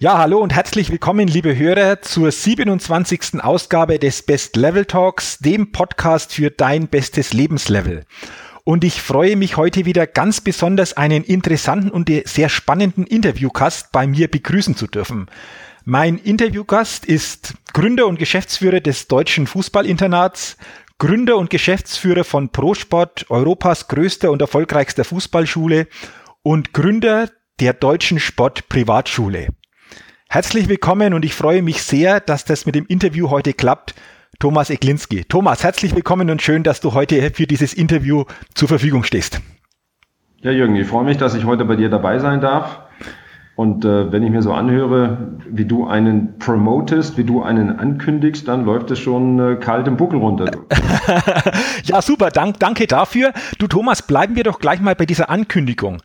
Ja, hallo und herzlich willkommen, liebe Hörer, zur 27. Ausgabe des Best Level Talks, dem Podcast für dein bestes Lebenslevel. Und ich freue mich heute wieder ganz besonders einen interessanten und sehr spannenden Interviewgast bei mir begrüßen zu dürfen. Mein Interviewgast ist Gründer und Geschäftsführer des Deutschen Fußballinternats, Gründer und Geschäftsführer von ProSport, Europas größter und erfolgreichster Fußballschule und Gründer der Deutschen Sport Privatschule. Herzlich willkommen und ich freue mich sehr, dass das mit dem Interview heute klappt. Thomas Eklinski. Thomas, herzlich willkommen und schön, dass du heute für dieses Interview zur Verfügung stehst. Ja, Jürgen, ich freue mich, dass ich heute bei dir dabei sein darf. Und äh, wenn ich mir so anhöre, wie du einen promotest, wie du einen ankündigst, dann läuft es schon äh, kalt im Buckel runter. ja, super, dank, danke dafür. Du Thomas, bleiben wir doch gleich mal bei dieser Ankündigung.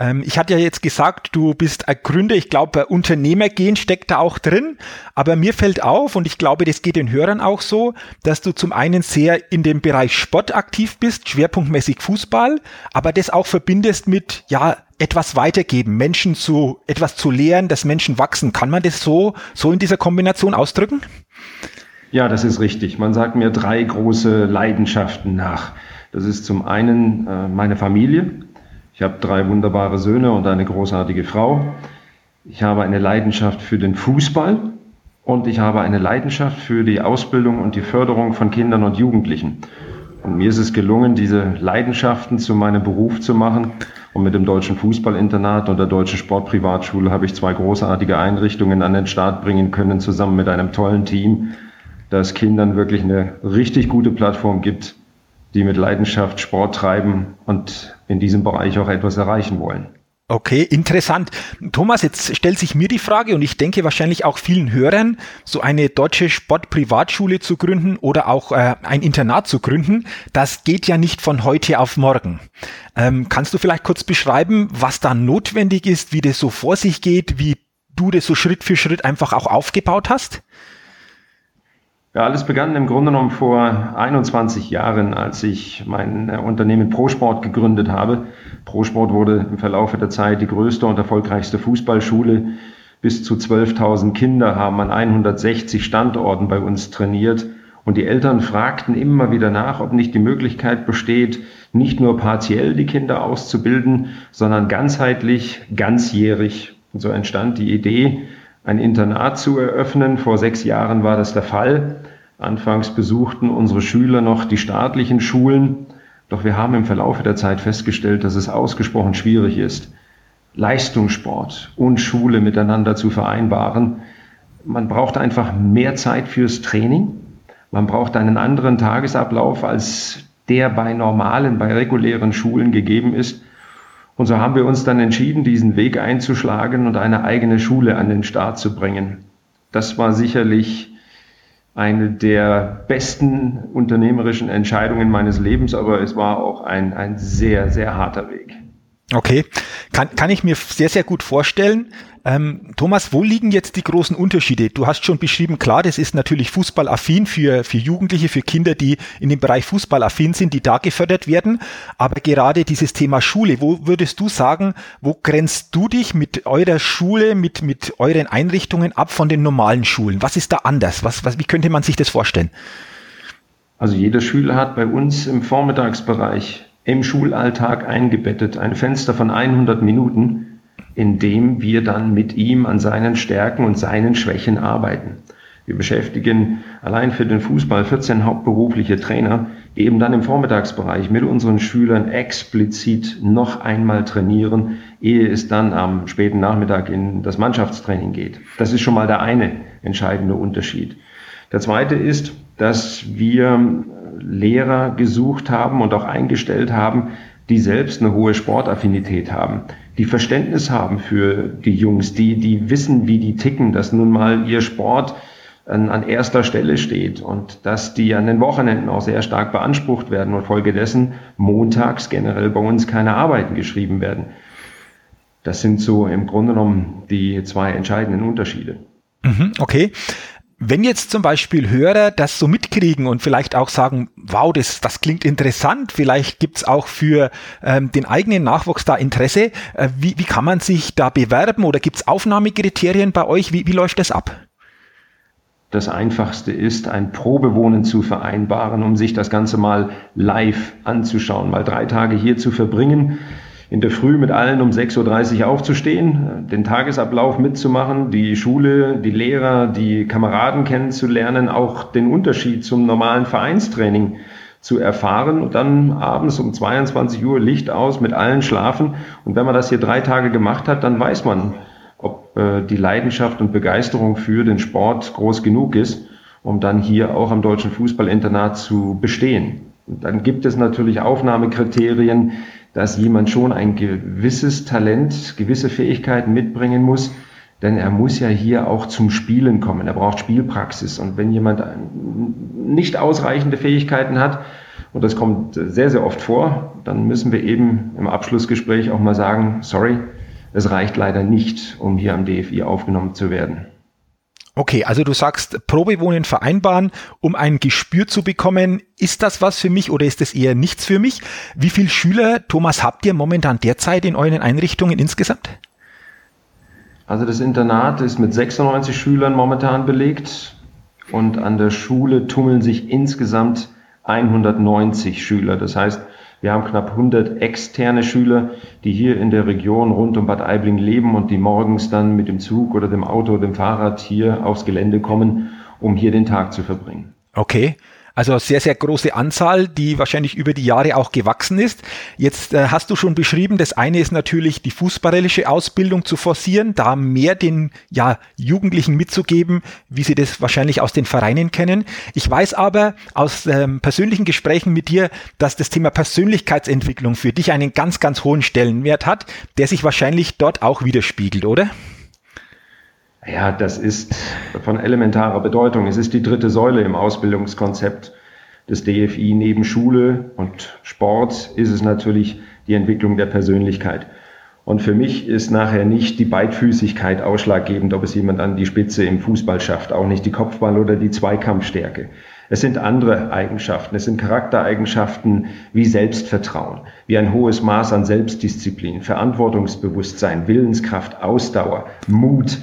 Ähm, ich hatte ja jetzt gesagt, du bist ein Gründer, ich glaube, Unternehmergehen steckt da auch drin, aber mir fällt auf, und ich glaube, das geht den Hörern auch so, dass du zum einen sehr in dem Bereich Sport aktiv bist, schwerpunktmäßig Fußball, aber das auch verbindest mit, ja, etwas weitergeben, Menschen zu etwas zu lehren, dass Menschen wachsen. Kann man das so, so in dieser Kombination ausdrücken? Ja, das ist richtig. Man sagt mir drei große Leidenschaften nach. Das ist zum einen äh, meine Familie. Ich habe drei wunderbare Söhne und eine großartige Frau. Ich habe eine Leidenschaft für den Fußball und ich habe eine Leidenschaft für die Ausbildung und die Förderung von Kindern und Jugendlichen. Und mir ist es gelungen, diese Leidenschaften zu meinem Beruf zu machen und mit dem Deutschen Fußballinternat und der Deutschen Sportprivatschule habe ich zwei großartige Einrichtungen an den Start bringen können, zusammen mit einem tollen Team, das Kindern wirklich eine richtig gute Plattform gibt, die mit Leidenschaft Sport treiben und in diesem Bereich auch etwas erreichen wollen. Okay, interessant. Thomas, jetzt stellt sich mir die Frage und ich denke wahrscheinlich auch vielen Hörern, so eine deutsche Sportprivatschule zu gründen oder auch äh, ein Internat zu gründen, das geht ja nicht von heute auf morgen. Ähm, kannst du vielleicht kurz beschreiben, was da notwendig ist, wie das so vor sich geht, wie du das so Schritt für Schritt einfach auch aufgebaut hast? Ja, alles begann im Grunde genommen vor 21 Jahren, als ich mein äh, Unternehmen ProSport gegründet habe. ProSport wurde im Verlauf der Zeit die größte und erfolgreichste Fußballschule. Bis zu 12.000 Kinder haben an 160 Standorten bei uns trainiert. Und die Eltern fragten immer wieder nach, ob nicht die Möglichkeit besteht, nicht nur partiell die Kinder auszubilden, sondern ganzheitlich, ganzjährig. Und so entstand die Idee, ein Internat zu eröffnen. Vor sechs Jahren war das der Fall. Anfangs besuchten unsere Schüler noch die staatlichen Schulen, doch wir haben im Verlauf der Zeit festgestellt, dass es ausgesprochen schwierig ist, Leistungssport und Schule miteinander zu vereinbaren. Man braucht einfach mehr Zeit fürs Training. Man braucht einen anderen Tagesablauf, als der bei normalen, bei regulären Schulen gegeben ist. Und so haben wir uns dann entschieden, diesen Weg einzuschlagen und eine eigene Schule an den Start zu bringen. Das war sicherlich eine der besten unternehmerischen Entscheidungen meines Lebens, aber es war auch ein, ein sehr, sehr harter Weg. Okay, kann, kann ich mir sehr, sehr gut vorstellen. Ähm, Thomas, wo liegen jetzt die großen Unterschiede? Du hast schon beschrieben, klar, das ist natürlich fußballaffin für, für Jugendliche, für Kinder, die in dem Bereich fußballaffin sind, die da gefördert werden. Aber gerade dieses Thema Schule, wo würdest du sagen, wo grenzt du dich mit eurer Schule, mit, mit euren Einrichtungen ab von den normalen Schulen? Was ist da anders? Was, was, wie könnte man sich das vorstellen? Also jeder Schüler hat bei uns im Vormittagsbereich im Schulalltag eingebettet ein Fenster von 100 Minuten, indem wir dann mit ihm an seinen Stärken und seinen Schwächen arbeiten. Wir beschäftigen allein für den Fußball 14 hauptberufliche Trainer, die eben dann im Vormittagsbereich mit unseren Schülern explizit noch einmal trainieren, ehe es dann am späten Nachmittag in das Mannschaftstraining geht. Das ist schon mal der eine entscheidende Unterschied. Der zweite ist, dass wir Lehrer gesucht haben und auch eingestellt haben, die selbst eine hohe Sportaffinität haben, die Verständnis haben für die Jungs, die, die wissen, wie die ticken, dass nun mal ihr Sport an, an erster Stelle steht und dass die an den Wochenenden auch sehr stark beansprucht werden und folgedessen montags generell bei uns keine Arbeiten geschrieben werden. Das sind so im Grunde genommen die zwei entscheidenden Unterschiede. Mhm, okay. Wenn jetzt zum Beispiel Hörer das so mitkriegen und vielleicht auch sagen, wow, das, das klingt interessant, vielleicht gibt's auch für ähm, den eigenen Nachwuchs da Interesse, äh, wie, wie kann man sich da bewerben oder gibt's Aufnahmekriterien bei euch? Wie, wie läuft das ab? Das Einfachste ist, ein Probewohnen zu vereinbaren, um sich das Ganze mal live anzuschauen, mal drei Tage hier zu verbringen in der Früh mit allen um 6.30 Uhr aufzustehen, den Tagesablauf mitzumachen, die Schule, die Lehrer, die Kameraden kennenzulernen, auch den Unterschied zum normalen Vereinstraining zu erfahren und dann abends um 22 Uhr Licht aus, mit allen schlafen. Und wenn man das hier drei Tage gemacht hat, dann weiß man, ob äh, die Leidenschaft und Begeisterung für den Sport groß genug ist, um dann hier auch am Deutschen Fußballinternat zu bestehen. Und dann gibt es natürlich Aufnahmekriterien, dass jemand schon ein gewisses Talent, gewisse Fähigkeiten mitbringen muss, denn er muss ja hier auch zum Spielen kommen. Er braucht Spielpraxis. Und wenn jemand nicht ausreichende Fähigkeiten hat, und das kommt sehr, sehr oft vor, dann müssen wir eben im Abschlussgespräch auch mal sagen, sorry, es reicht leider nicht, um hier am DFI aufgenommen zu werden. Okay, also du sagst Probewohnen vereinbaren, um ein Gespür zu bekommen, ist das was für mich oder ist es eher nichts für mich? Wie viele Schüler, Thomas, habt ihr momentan derzeit in euren Einrichtungen insgesamt? Also das Internat ist mit 96 Schülern momentan belegt und an der Schule tummeln sich insgesamt 190 Schüler. Das heißt, wir haben knapp 100 externe Schüler, die hier in der Region rund um Bad Aibling leben und die morgens dann mit dem Zug oder dem Auto oder dem Fahrrad hier aufs Gelände kommen, um hier den Tag zu verbringen. Okay. Also sehr, sehr große Anzahl, die wahrscheinlich über die Jahre auch gewachsen ist. Jetzt äh, hast du schon beschrieben, das eine ist natürlich die fußballerische Ausbildung zu forcieren, da mehr den ja, Jugendlichen mitzugeben, wie sie das wahrscheinlich aus den Vereinen kennen. Ich weiß aber aus ähm, persönlichen Gesprächen mit dir, dass das Thema Persönlichkeitsentwicklung für dich einen ganz, ganz hohen Stellenwert hat, der sich wahrscheinlich dort auch widerspiegelt, oder? Ja, das ist von elementarer Bedeutung. Es ist die dritte Säule im Ausbildungskonzept des DFI. Neben Schule und Sport ist es natürlich die Entwicklung der Persönlichkeit. Und für mich ist nachher nicht die Beidfüßigkeit ausschlaggebend, ob es jemand an die Spitze im Fußball schafft, auch nicht die Kopfball- oder die Zweikampfstärke. Es sind andere Eigenschaften, es sind Charaktereigenschaften wie Selbstvertrauen, wie ein hohes Maß an Selbstdisziplin, Verantwortungsbewusstsein, Willenskraft, Ausdauer, Mut,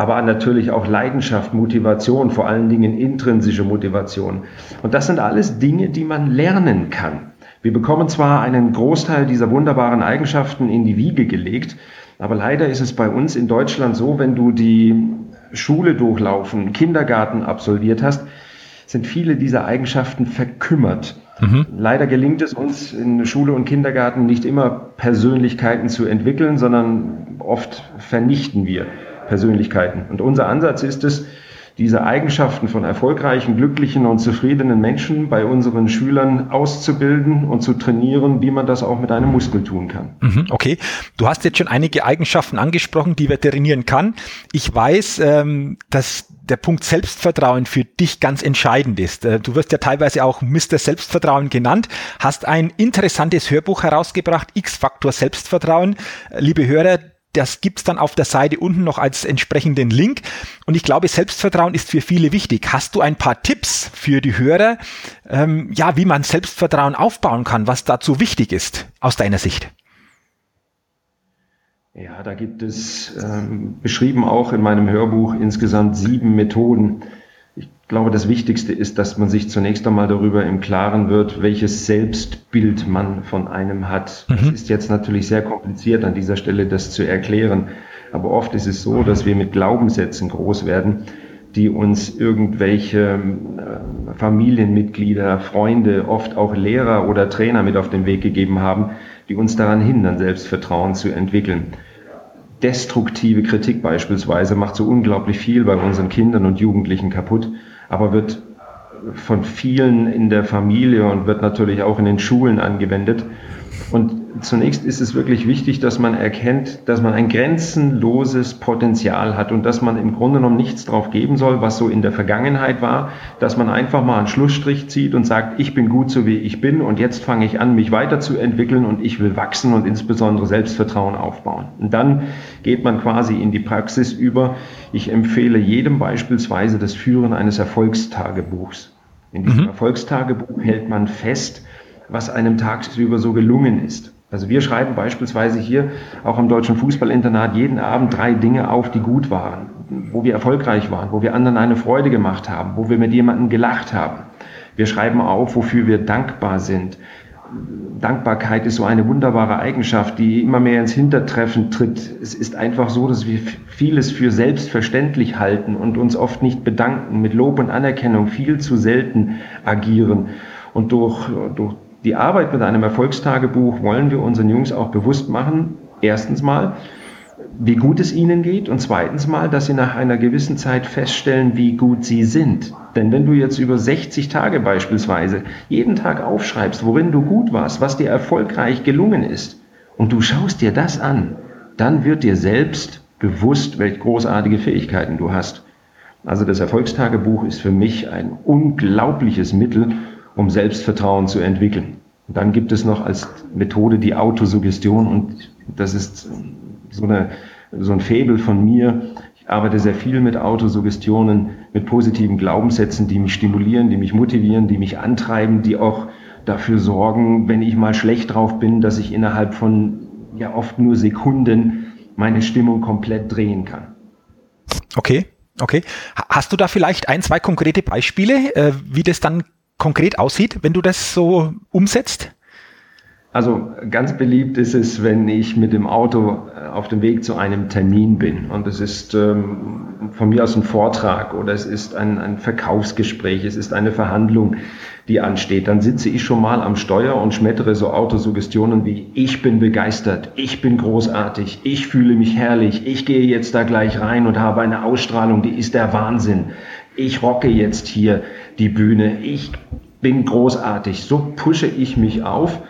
aber natürlich auch Leidenschaft, Motivation, vor allen Dingen intrinsische Motivation. Und das sind alles Dinge, die man lernen kann. Wir bekommen zwar einen Großteil dieser wunderbaren Eigenschaften in die Wiege gelegt, aber leider ist es bei uns in Deutschland so, wenn du die Schule durchlaufen, Kindergarten absolviert hast, sind viele dieser Eigenschaften verkümmert. Mhm. Leider gelingt es uns in Schule und Kindergarten nicht immer Persönlichkeiten zu entwickeln, sondern oft vernichten wir Persönlichkeiten. Und unser Ansatz ist es, diese Eigenschaften von erfolgreichen, glücklichen und zufriedenen Menschen bei unseren Schülern auszubilden und zu trainieren, wie man das auch mit einem Muskel tun kann. Mhm, okay, du hast jetzt schon einige Eigenschaften angesprochen, die wir trainieren kann. Ich weiß, ähm, dass der Punkt Selbstvertrauen für dich ganz entscheidend ist. Äh, du wirst ja teilweise auch Mr. Selbstvertrauen genannt, hast ein interessantes Hörbuch herausgebracht, X-Faktor Selbstvertrauen. Liebe Hörer, das gibt's dann auf der Seite unten noch als entsprechenden Link. Und ich glaube, Selbstvertrauen ist für viele wichtig. Hast du ein paar Tipps für die Hörer, ähm, ja, wie man Selbstvertrauen aufbauen kann, was dazu wichtig ist, aus deiner Sicht? Ja, da gibt es ähm, beschrieben auch in meinem Hörbuch insgesamt sieben Methoden, glaube, das Wichtigste ist, dass man sich zunächst einmal darüber im Klaren wird, welches Selbstbild man von einem hat. Mhm. Das ist jetzt natürlich sehr kompliziert an dieser Stelle, das zu erklären. Aber oft ist es so, dass wir mit Glaubenssätzen groß werden, die uns irgendwelche äh, Familienmitglieder, Freunde, oft auch Lehrer oder Trainer mit auf den Weg gegeben haben, die uns daran hindern, Selbstvertrauen zu entwickeln. Destruktive Kritik beispielsweise macht so unglaublich viel bei unseren Kindern und Jugendlichen kaputt aber wird von vielen in der Familie und wird natürlich auch in den Schulen angewendet. Und zunächst ist es wirklich wichtig, dass man erkennt, dass man ein grenzenloses Potenzial hat und dass man im Grunde genommen nichts drauf geben soll, was so in der Vergangenheit war, dass man einfach mal einen Schlussstrich zieht und sagt, ich bin gut so wie ich bin und jetzt fange ich an, mich weiterzuentwickeln und ich will wachsen und insbesondere Selbstvertrauen aufbauen. Und dann geht man quasi in die Praxis über. Ich empfehle jedem beispielsweise das Führen eines Erfolgstagebuchs. In diesem mhm. Erfolgstagebuch hält man fest, was einem tagsüber so gelungen ist. Also wir schreiben beispielsweise hier auch am Deutschen Fußballinternat jeden Abend drei Dinge auf, die gut waren, wo wir erfolgreich waren, wo wir anderen eine Freude gemacht haben, wo wir mit jemandem gelacht haben. Wir schreiben auf, wofür wir dankbar sind. Dankbarkeit ist so eine wunderbare Eigenschaft, die immer mehr ins Hintertreffen tritt. Es ist einfach so, dass wir vieles für selbstverständlich halten und uns oft nicht bedanken, mit Lob und Anerkennung viel zu selten agieren. Und durch, durch die Arbeit mit einem Erfolgstagebuch wollen wir unseren Jungs auch bewusst machen, erstens mal, wie gut es ihnen geht und zweitens mal, dass sie nach einer gewissen Zeit feststellen, wie gut sie sind. Denn wenn du jetzt über 60 Tage beispielsweise jeden Tag aufschreibst, worin du gut warst, was dir erfolgreich gelungen ist, und du schaust dir das an, dann wird dir selbst bewusst, welche großartige Fähigkeiten du hast. Also das Erfolgstagebuch ist für mich ein unglaubliches Mittel, um Selbstvertrauen zu entwickeln. Und dann gibt es noch als Methode die Autosuggestion und das ist so, eine, so ein Faible von mir. Ich arbeite sehr viel mit Autosuggestionen, mit positiven Glaubenssätzen, die mich stimulieren, die mich motivieren, die mich antreiben, die auch dafür sorgen, wenn ich mal schlecht drauf bin, dass ich innerhalb von ja oft nur Sekunden meine Stimmung komplett drehen kann. Okay, okay. Hast du da vielleicht ein, zwei konkrete Beispiele, äh, wie das dann konkret aussieht, wenn du das so umsetzt? Also ganz beliebt ist es, wenn ich mit dem Auto äh, auf dem Weg zu einem Termin bin und es ist ähm, von mir aus ein Vortrag oder es ist ein, ein Verkaufsgespräch, es ist eine Verhandlung, die ansteht, dann sitze ich schon mal am Steuer und schmettere so Autosuggestionen wie ich bin begeistert, ich bin großartig, ich fühle mich herrlich, ich gehe jetzt da gleich rein und habe eine Ausstrahlung, die ist der Wahnsinn. Ich rocke jetzt hier die Bühne, ich bin großartig. So pushe ich mich auf.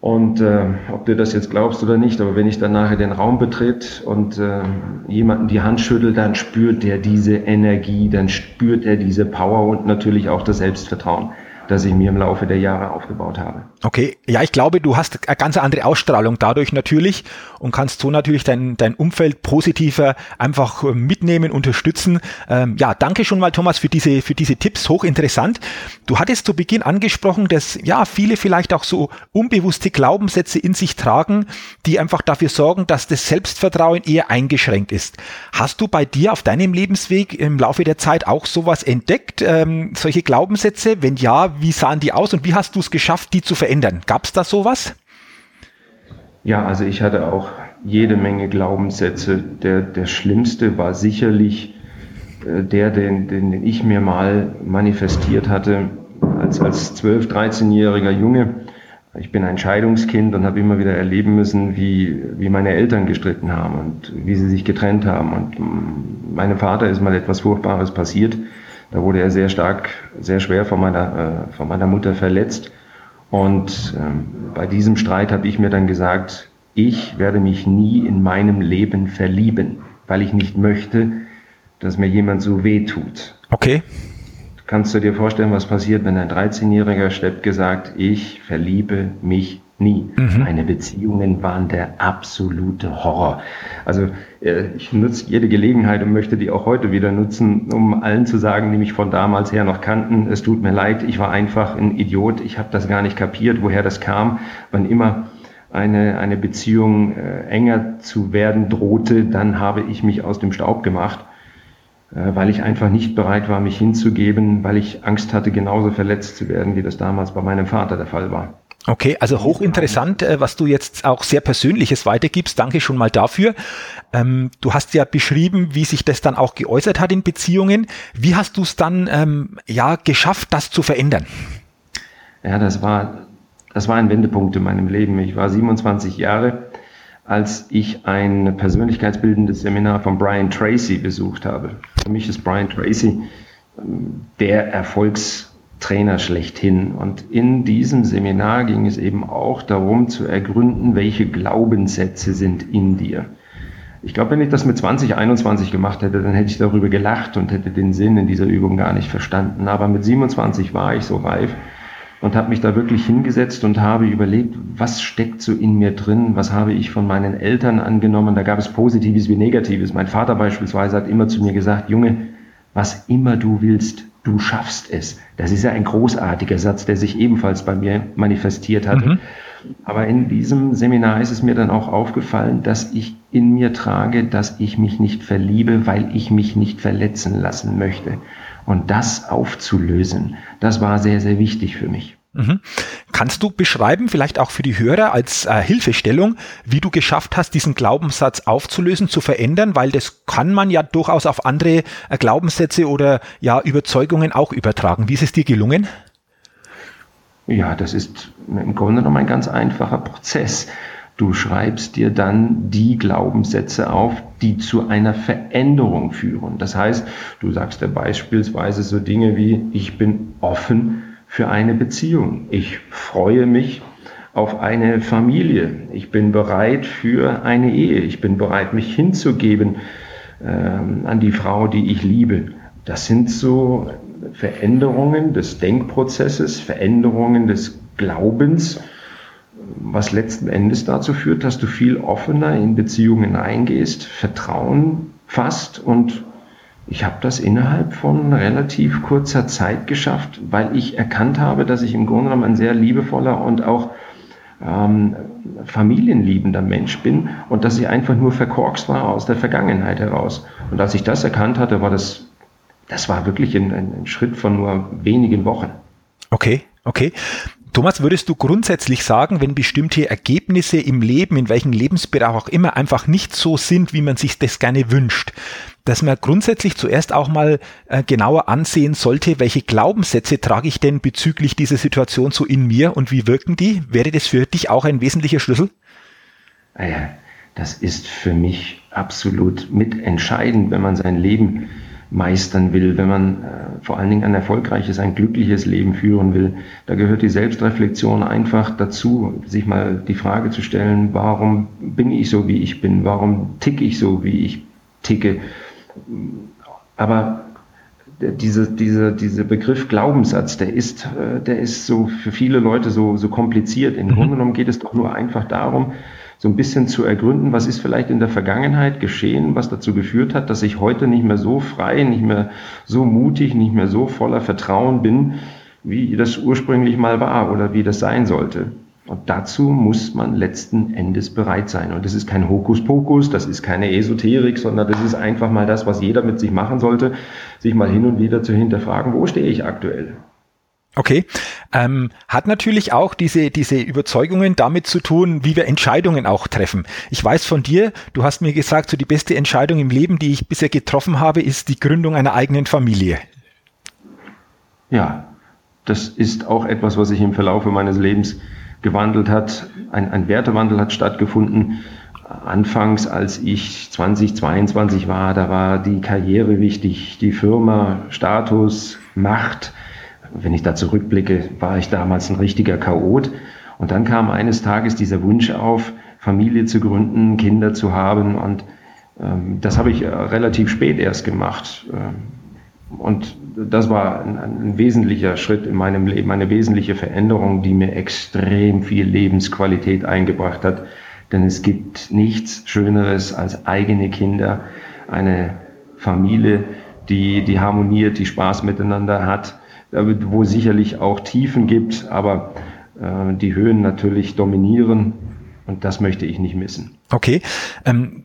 Und äh, ob du das jetzt glaubst oder nicht, aber wenn ich dann nachher den Raum betritt und äh, jemanden die Hand schüttel, dann spürt er diese Energie, dann spürt er diese Power und natürlich auch das Selbstvertrauen das ich mir im Laufe der Jahre aufgebaut habe. Okay, ja, ich glaube, du hast eine ganz andere Ausstrahlung dadurch natürlich und kannst so natürlich dein, dein Umfeld positiver einfach äh, mitnehmen, unterstützen. Ähm, ja, danke schon mal, Thomas, für diese, für diese Tipps, hochinteressant. Du hattest zu Beginn angesprochen, dass ja viele vielleicht auch so unbewusste Glaubenssätze in sich tragen, die einfach dafür sorgen, dass das Selbstvertrauen eher eingeschränkt ist. Hast du bei dir auf deinem Lebensweg im Laufe der Zeit auch sowas entdeckt, ähm, solche Glaubenssätze? Wenn ja, wie sahen die aus und wie hast du es geschafft, die zu verändern? Gab es da sowas? Ja, also ich hatte auch jede Menge Glaubenssätze. Der, der schlimmste war sicherlich äh, der, den, den ich mir mal manifestiert hatte als, als 12-, 13-jähriger Junge. Ich bin ein Scheidungskind und habe immer wieder erleben müssen, wie, wie meine Eltern gestritten haben und wie sie sich getrennt haben. Und meinem Vater ist mal etwas Furchtbares passiert. Da wurde er sehr stark, sehr schwer von meiner, äh, von meiner Mutter verletzt. Und ähm, bei diesem Streit habe ich mir dann gesagt, ich werde mich nie in meinem Leben verlieben, weil ich nicht möchte, dass mir jemand so weh tut. Okay. Kannst du dir vorstellen, was passiert, wenn ein 13-Jähriger Stepp gesagt, ich verliebe mich Nie. Mhm. Meine Beziehungen waren der absolute Horror. Also ich nutze jede Gelegenheit und möchte die auch heute wieder nutzen, um allen zu sagen, die mich von damals her noch kannten, es tut mir leid, ich war einfach ein Idiot, ich habe das gar nicht kapiert, woher das kam. Wann immer eine, eine Beziehung äh, enger zu werden drohte, dann habe ich mich aus dem Staub gemacht, äh, weil ich einfach nicht bereit war, mich hinzugeben, weil ich Angst hatte, genauso verletzt zu werden, wie das damals bei meinem Vater der Fall war. Okay, also hochinteressant, äh, was du jetzt auch sehr Persönliches weitergibst. Danke schon mal dafür. Ähm, du hast ja beschrieben, wie sich das dann auch geäußert hat in Beziehungen. Wie hast du es dann ähm, ja geschafft, das zu verändern? Ja, das war das war ein Wendepunkt in meinem Leben. Ich war 27 Jahre, als ich ein persönlichkeitsbildendes Seminar von Brian Tracy besucht habe. Für mich ist Brian Tracy ähm, der Erfolgs Trainer schlechthin. Und in diesem Seminar ging es eben auch darum zu ergründen, welche Glaubenssätze sind in dir. Ich glaube, wenn ich das mit 20, 21 gemacht hätte, dann hätte ich darüber gelacht und hätte den Sinn in dieser Übung gar nicht verstanden. Aber mit 27 war ich so reif und habe mich da wirklich hingesetzt und habe überlegt, was steckt so in mir drin, was habe ich von meinen Eltern angenommen. Da gab es Positives wie Negatives. Mein Vater beispielsweise hat immer zu mir gesagt, Junge, was immer du willst, du schaffst es. Das ist ja ein großartiger Satz, der sich ebenfalls bei mir manifestiert hat. Mhm. Aber in diesem Seminar ist es mir dann auch aufgefallen, dass ich in mir trage, dass ich mich nicht verliebe, weil ich mich nicht verletzen lassen möchte. Und das aufzulösen, das war sehr, sehr wichtig für mich. Mhm. Kannst du beschreiben, vielleicht auch für die Hörer als äh, Hilfestellung, wie du geschafft hast, diesen Glaubenssatz aufzulösen, zu verändern? Weil das kann man ja durchaus auf andere äh, Glaubenssätze oder ja Überzeugungen auch übertragen. Wie ist es dir gelungen? Ja, das ist im Grunde genommen ein ganz einfacher Prozess. Du schreibst dir dann die Glaubenssätze auf, die zu einer Veränderung führen. Das heißt, du sagst dir beispielsweise so Dinge wie, ich bin offen für eine Beziehung. Ich freue mich auf eine Familie. Ich bin bereit für eine Ehe. Ich bin bereit, mich hinzugeben äh, an die Frau, die ich liebe. Das sind so Veränderungen des Denkprozesses, Veränderungen des Glaubens, was letzten Endes dazu führt, dass du viel offener in Beziehungen eingehst, Vertrauen fasst und ich habe das innerhalb von relativ kurzer Zeit geschafft, weil ich erkannt habe, dass ich im Grunde genommen ein sehr liebevoller und auch ähm, familienliebender Mensch bin und dass ich einfach nur verkorkst war aus der Vergangenheit heraus. Und als ich das erkannt hatte, war das das war wirklich ein, ein Schritt von nur wenigen Wochen. Okay, okay. Thomas, würdest du grundsätzlich sagen, wenn bestimmte Ergebnisse im Leben, in welchem Lebensbereich auch immer, einfach nicht so sind, wie man sich das gerne wünscht, dass man grundsätzlich zuerst auch mal äh, genauer ansehen sollte, welche Glaubenssätze trage ich denn bezüglich dieser Situation so in mir und wie wirken die? Wäre das für dich auch ein wesentlicher Schlüssel? Ja, das ist für mich absolut mitentscheidend, wenn man sein Leben meistern will, wenn man äh, vor allen Dingen ein erfolgreiches, ein glückliches Leben führen will. Da gehört die Selbstreflexion einfach dazu, sich mal die Frage zu stellen, warum bin ich so, wie ich bin? Warum ticke ich so, wie ich ticke? Aber diese, diese, dieser Begriff Glaubenssatz, der ist, äh, der ist so für viele Leute so, so kompliziert. Im mhm. Grunde genommen geht es doch nur einfach darum, so ein bisschen zu ergründen, was ist vielleicht in der Vergangenheit geschehen, was dazu geführt hat, dass ich heute nicht mehr so frei, nicht mehr so mutig, nicht mehr so voller Vertrauen bin, wie das ursprünglich mal war oder wie das sein sollte. Und dazu muss man letzten Endes bereit sein. Und das ist kein Hokuspokus, das ist keine Esoterik, sondern das ist einfach mal das, was jeder mit sich machen sollte, sich mal hin und wieder zu hinterfragen, wo stehe ich aktuell? Okay. Ähm, hat natürlich auch diese, diese Überzeugungen damit zu tun, wie wir Entscheidungen auch treffen. Ich weiß von dir, du hast mir gesagt, so die beste Entscheidung im Leben, die ich bisher getroffen habe, ist die Gründung einer eigenen Familie. Ja, das ist auch etwas, was sich im Verlauf meines Lebens gewandelt hat. Ein, ein Wertewandel hat stattgefunden. Anfangs, als ich 20, 22 war, da war die Karriere wichtig, die Firma, Status, Macht wenn ich da zurückblicke, war ich damals ein richtiger Chaot. Und dann kam eines Tages dieser Wunsch auf, Familie zu gründen, Kinder zu haben. Und ähm, das habe ich äh, relativ spät erst gemacht. Ähm, und das war ein, ein, wesentlicher Schritt in meinem Leben, eine wesentliche Veränderung, die mir extrem viel Lebensqualität eingebracht hat. Denn es gibt nichts Schöneres als eigene Kinder, eine Familie, die, die harmoniert, die Spaß miteinander hat wo sicherlich auch Tiefen gibt, aber äh, die Höhen natürlich dominieren und das möchte ich nicht missen. Okay. Ähm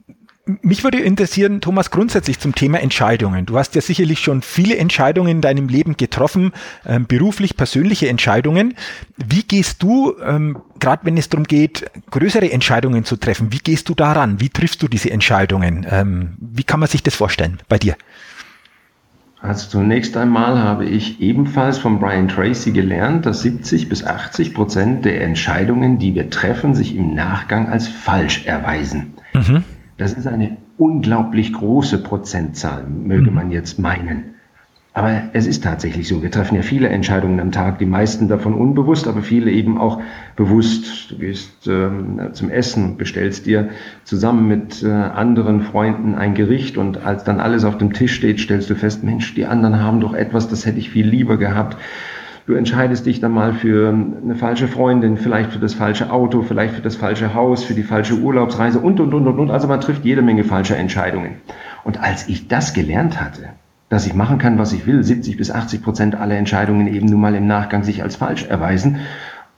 mich würde interessieren, Thomas, grundsätzlich zum Thema Entscheidungen. Du hast ja sicherlich schon viele Entscheidungen in deinem Leben getroffen, ähm, beruflich, persönliche Entscheidungen. Wie gehst du, ähm, gerade wenn es darum geht, größere Entscheidungen zu treffen, wie gehst du daran? Wie triffst du diese Entscheidungen? Ähm, wie kann man sich das vorstellen bei dir? Also zunächst einmal habe ich ebenfalls von Brian Tracy gelernt, dass 70 bis 80 Prozent der Entscheidungen, die wir treffen, sich im Nachgang als falsch erweisen. Mhm. Das ist eine unglaublich große Prozentzahl, möge mhm. man jetzt meinen. Aber es ist tatsächlich so. Wir treffen ja viele Entscheidungen am Tag, die meisten davon unbewusst, aber viele eben auch bewusst. Du gehst ähm, zum Essen, bestellst dir zusammen mit äh, anderen Freunden ein Gericht und als dann alles auf dem Tisch steht, stellst du fest, Mensch, die anderen haben doch etwas, das hätte ich viel lieber gehabt. Du entscheidest dich dann mal für eine falsche Freundin, vielleicht für das falsche Auto, vielleicht für das falsche Haus, für die falsche Urlaubsreise und, und, und, und, und. Also man trifft jede Menge falscher Entscheidungen. Und als ich das gelernt hatte, dass ich machen kann, was ich will, 70 bis 80 Prozent aller Entscheidungen eben nun mal im Nachgang sich als falsch erweisen,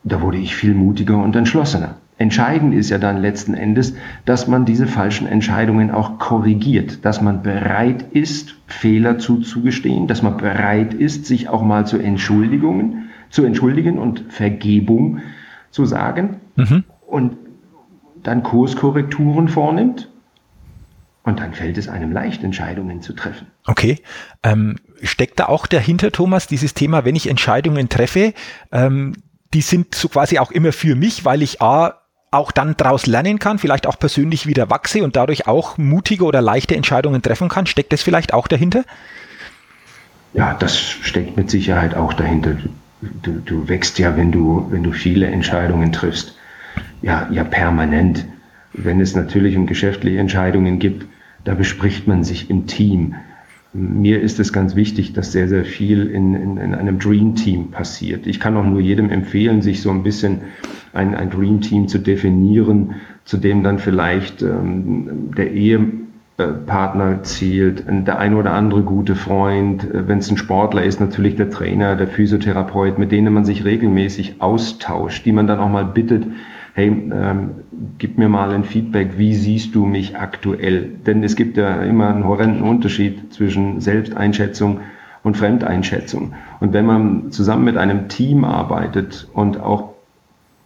da wurde ich viel mutiger und entschlossener. Entscheidend ist ja dann letzten Endes, dass man diese falschen Entscheidungen auch korrigiert, dass man bereit ist, Fehler zuzugestehen, dass man bereit ist, sich auch mal zu Entschuldigungen, zu entschuldigen und Vergebung zu sagen mhm. und dann Kurskorrekturen vornimmt und dann fällt es einem leicht, Entscheidungen zu treffen. Okay. Ähm, steckt da auch dahinter, Thomas, dieses Thema, wenn ich Entscheidungen treffe, ähm, die sind so quasi auch immer für mich, weil ich A, auch dann daraus lernen kann, vielleicht auch persönlich wieder wachse und dadurch auch mutige oder leichte Entscheidungen treffen kann. Steckt das vielleicht auch dahinter? Ja, das steckt mit Sicherheit auch dahinter. Du, du wächst ja, wenn du, wenn du viele Entscheidungen triffst. Ja, ja, permanent. Wenn es natürlich um geschäftliche Entscheidungen gibt, da bespricht man sich im Team. Mir ist es ganz wichtig, dass sehr, sehr viel in, in, in einem Dream Team passiert. Ich kann auch nur jedem empfehlen, sich so ein bisschen ein, ein Dream Team zu definieren, zu dem dann vielleicht ähm, der Ehepartner zählt, der ein oder andere gute Freund, äh, wenn es ein Sportler ist, natürlich der Trainer, der Physiotherapeut, mit denen man sich regelmäßig austauscht, die man dann auch mal bittet, hey, ähm, gib mir mal ein Feedback, wie siehst du mich aktuell? Denn es gibt ja immer einen horrenden Unterschied zwischen Selbsteinschätzung und Fremdeinschätzung. Und wenn man zusammen mit einem Team arbeitet und auch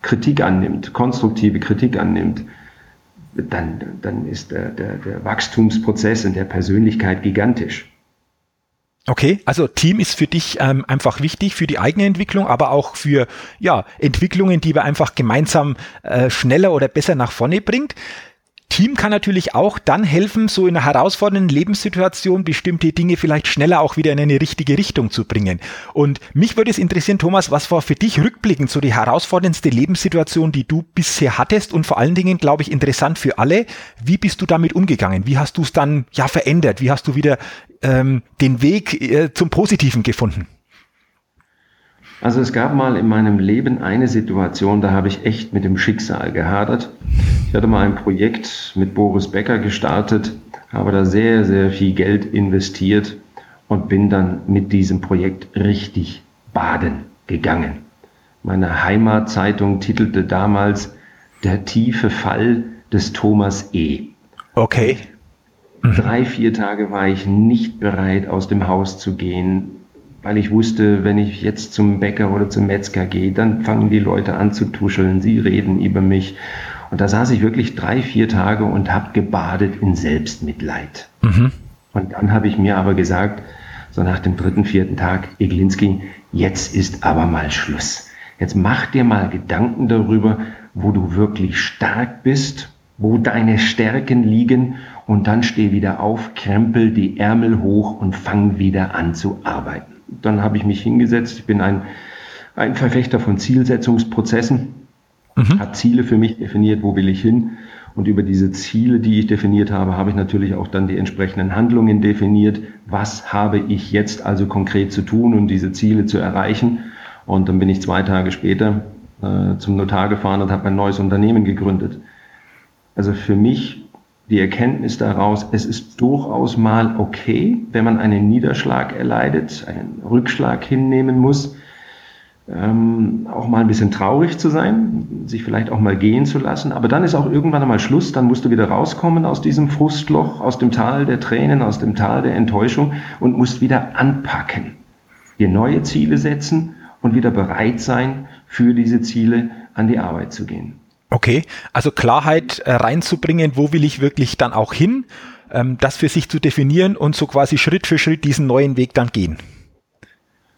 Kritik annimmt, konstruktive Kritik annimmt, dann, dann ist der, der, der Wachstumsprozess in der Persönlichkeit gigantisch. Okay, also Team ist für dich ähm, einfach wichtig für die eigene Entwicklung, aber auch für ja Entwicklungen, die wir einfach gemeinsam äh, schneller oder besser nach vorne bringt. Team kann natürlich auch dann helfen, so in einer herausfordernden Lebenssituation bestimmte Dinge vielleicht schneller auch wieder in eine richtige Richtung zu bringen. Und mich würde es interessieren, Thomas, was war für dich rückblickend so die herausforderndste Lebenssituation, die du bisher hattest und vor allen Dingen, glaube ich, interessant für alle. Wie bist du damit umgegangen? Wie hast du es dann ja verändert? Wie hast du wieder ähm, den Weg äh, zum Positiven gefunden? Also es gab mal in meinem Leben eine Situation, da habe ich echt mit dem Schicksal gehadert. Ich hatte mal ein Projekt mit Boris Becker gestartet, habe da sehr, sehr viel Geld investiert und bin dann mit diesem Projekt richtig baden gegangen. Meine Heimatzeitung titelte damals Der tiefe Fall des Thomas E. Okay. Drei, vier Tage war ich nicht bereit, aus dem Haus zu gehen weil ich wusste, wenn ich jetzt zum Bäcker oder zum Metzger gehe, dann fangen die Leute an zu tuscheln, sie reden über mich. Und da saß ich wirklich drei, vier Tage und habe gebadet in Selbstmitleid. Mhm. Und dann habe ich mir aber gesagt, so nach dem dritten, vierten Tag, Eglinski, jetzt ist aber mal Schluss. Jetzt mach dir mal Gedanken darüber, wo du wirklich stark bist, wo deine Stärken liegen und dann steh wieder auf, krempel die Ärmel hoch und fang wieder an zu arbeiten dann habe ich mich hingesetzt. Ich bin ein, ein Verfechter von Zielsetzungsprozessen, mhm. habe Ziele für mich definiert, wo will ich hin. Und über diese Ziele, die ich definiert habe, habe ich natürlich auch dann die entsprechenden Handlungen definiert. Was habe ich jetzt also konkret zu tun, um diese Ziele zu erreichen? Und dann bin ich zwei Tage später äh, zum Notar gefahren und habe ein neues Unternehmen gegründet. Also für mich die Erkenntnis daraus, es ist durchaus mal okay, wenn man einen Niederschlag erleidet, einen Rückschlag hinnehmen muss, ähm, auch mal ein bisschen traurig zu sein, sich vielleicht auch mal gehen zu lassen. Aber dann ist auch irgendwann einmal Schluss, dann musst du wieder rauskommen aus diesem Frustloch, aus dem Tal der Tränen, aus dem Tal der Enttäuschung und musst wieder anpacken, dir neue Ziele setzen und wieder bereit sein, für diese Ziele an die Arbeit zu gehen. Okay, also Klarheit äh, reinzubringen, wo will ich wirklich dann auch hin, ähm, das für sich zu definieren und so quasi Schritt für Schritt diesen neuen Weg dann gehen.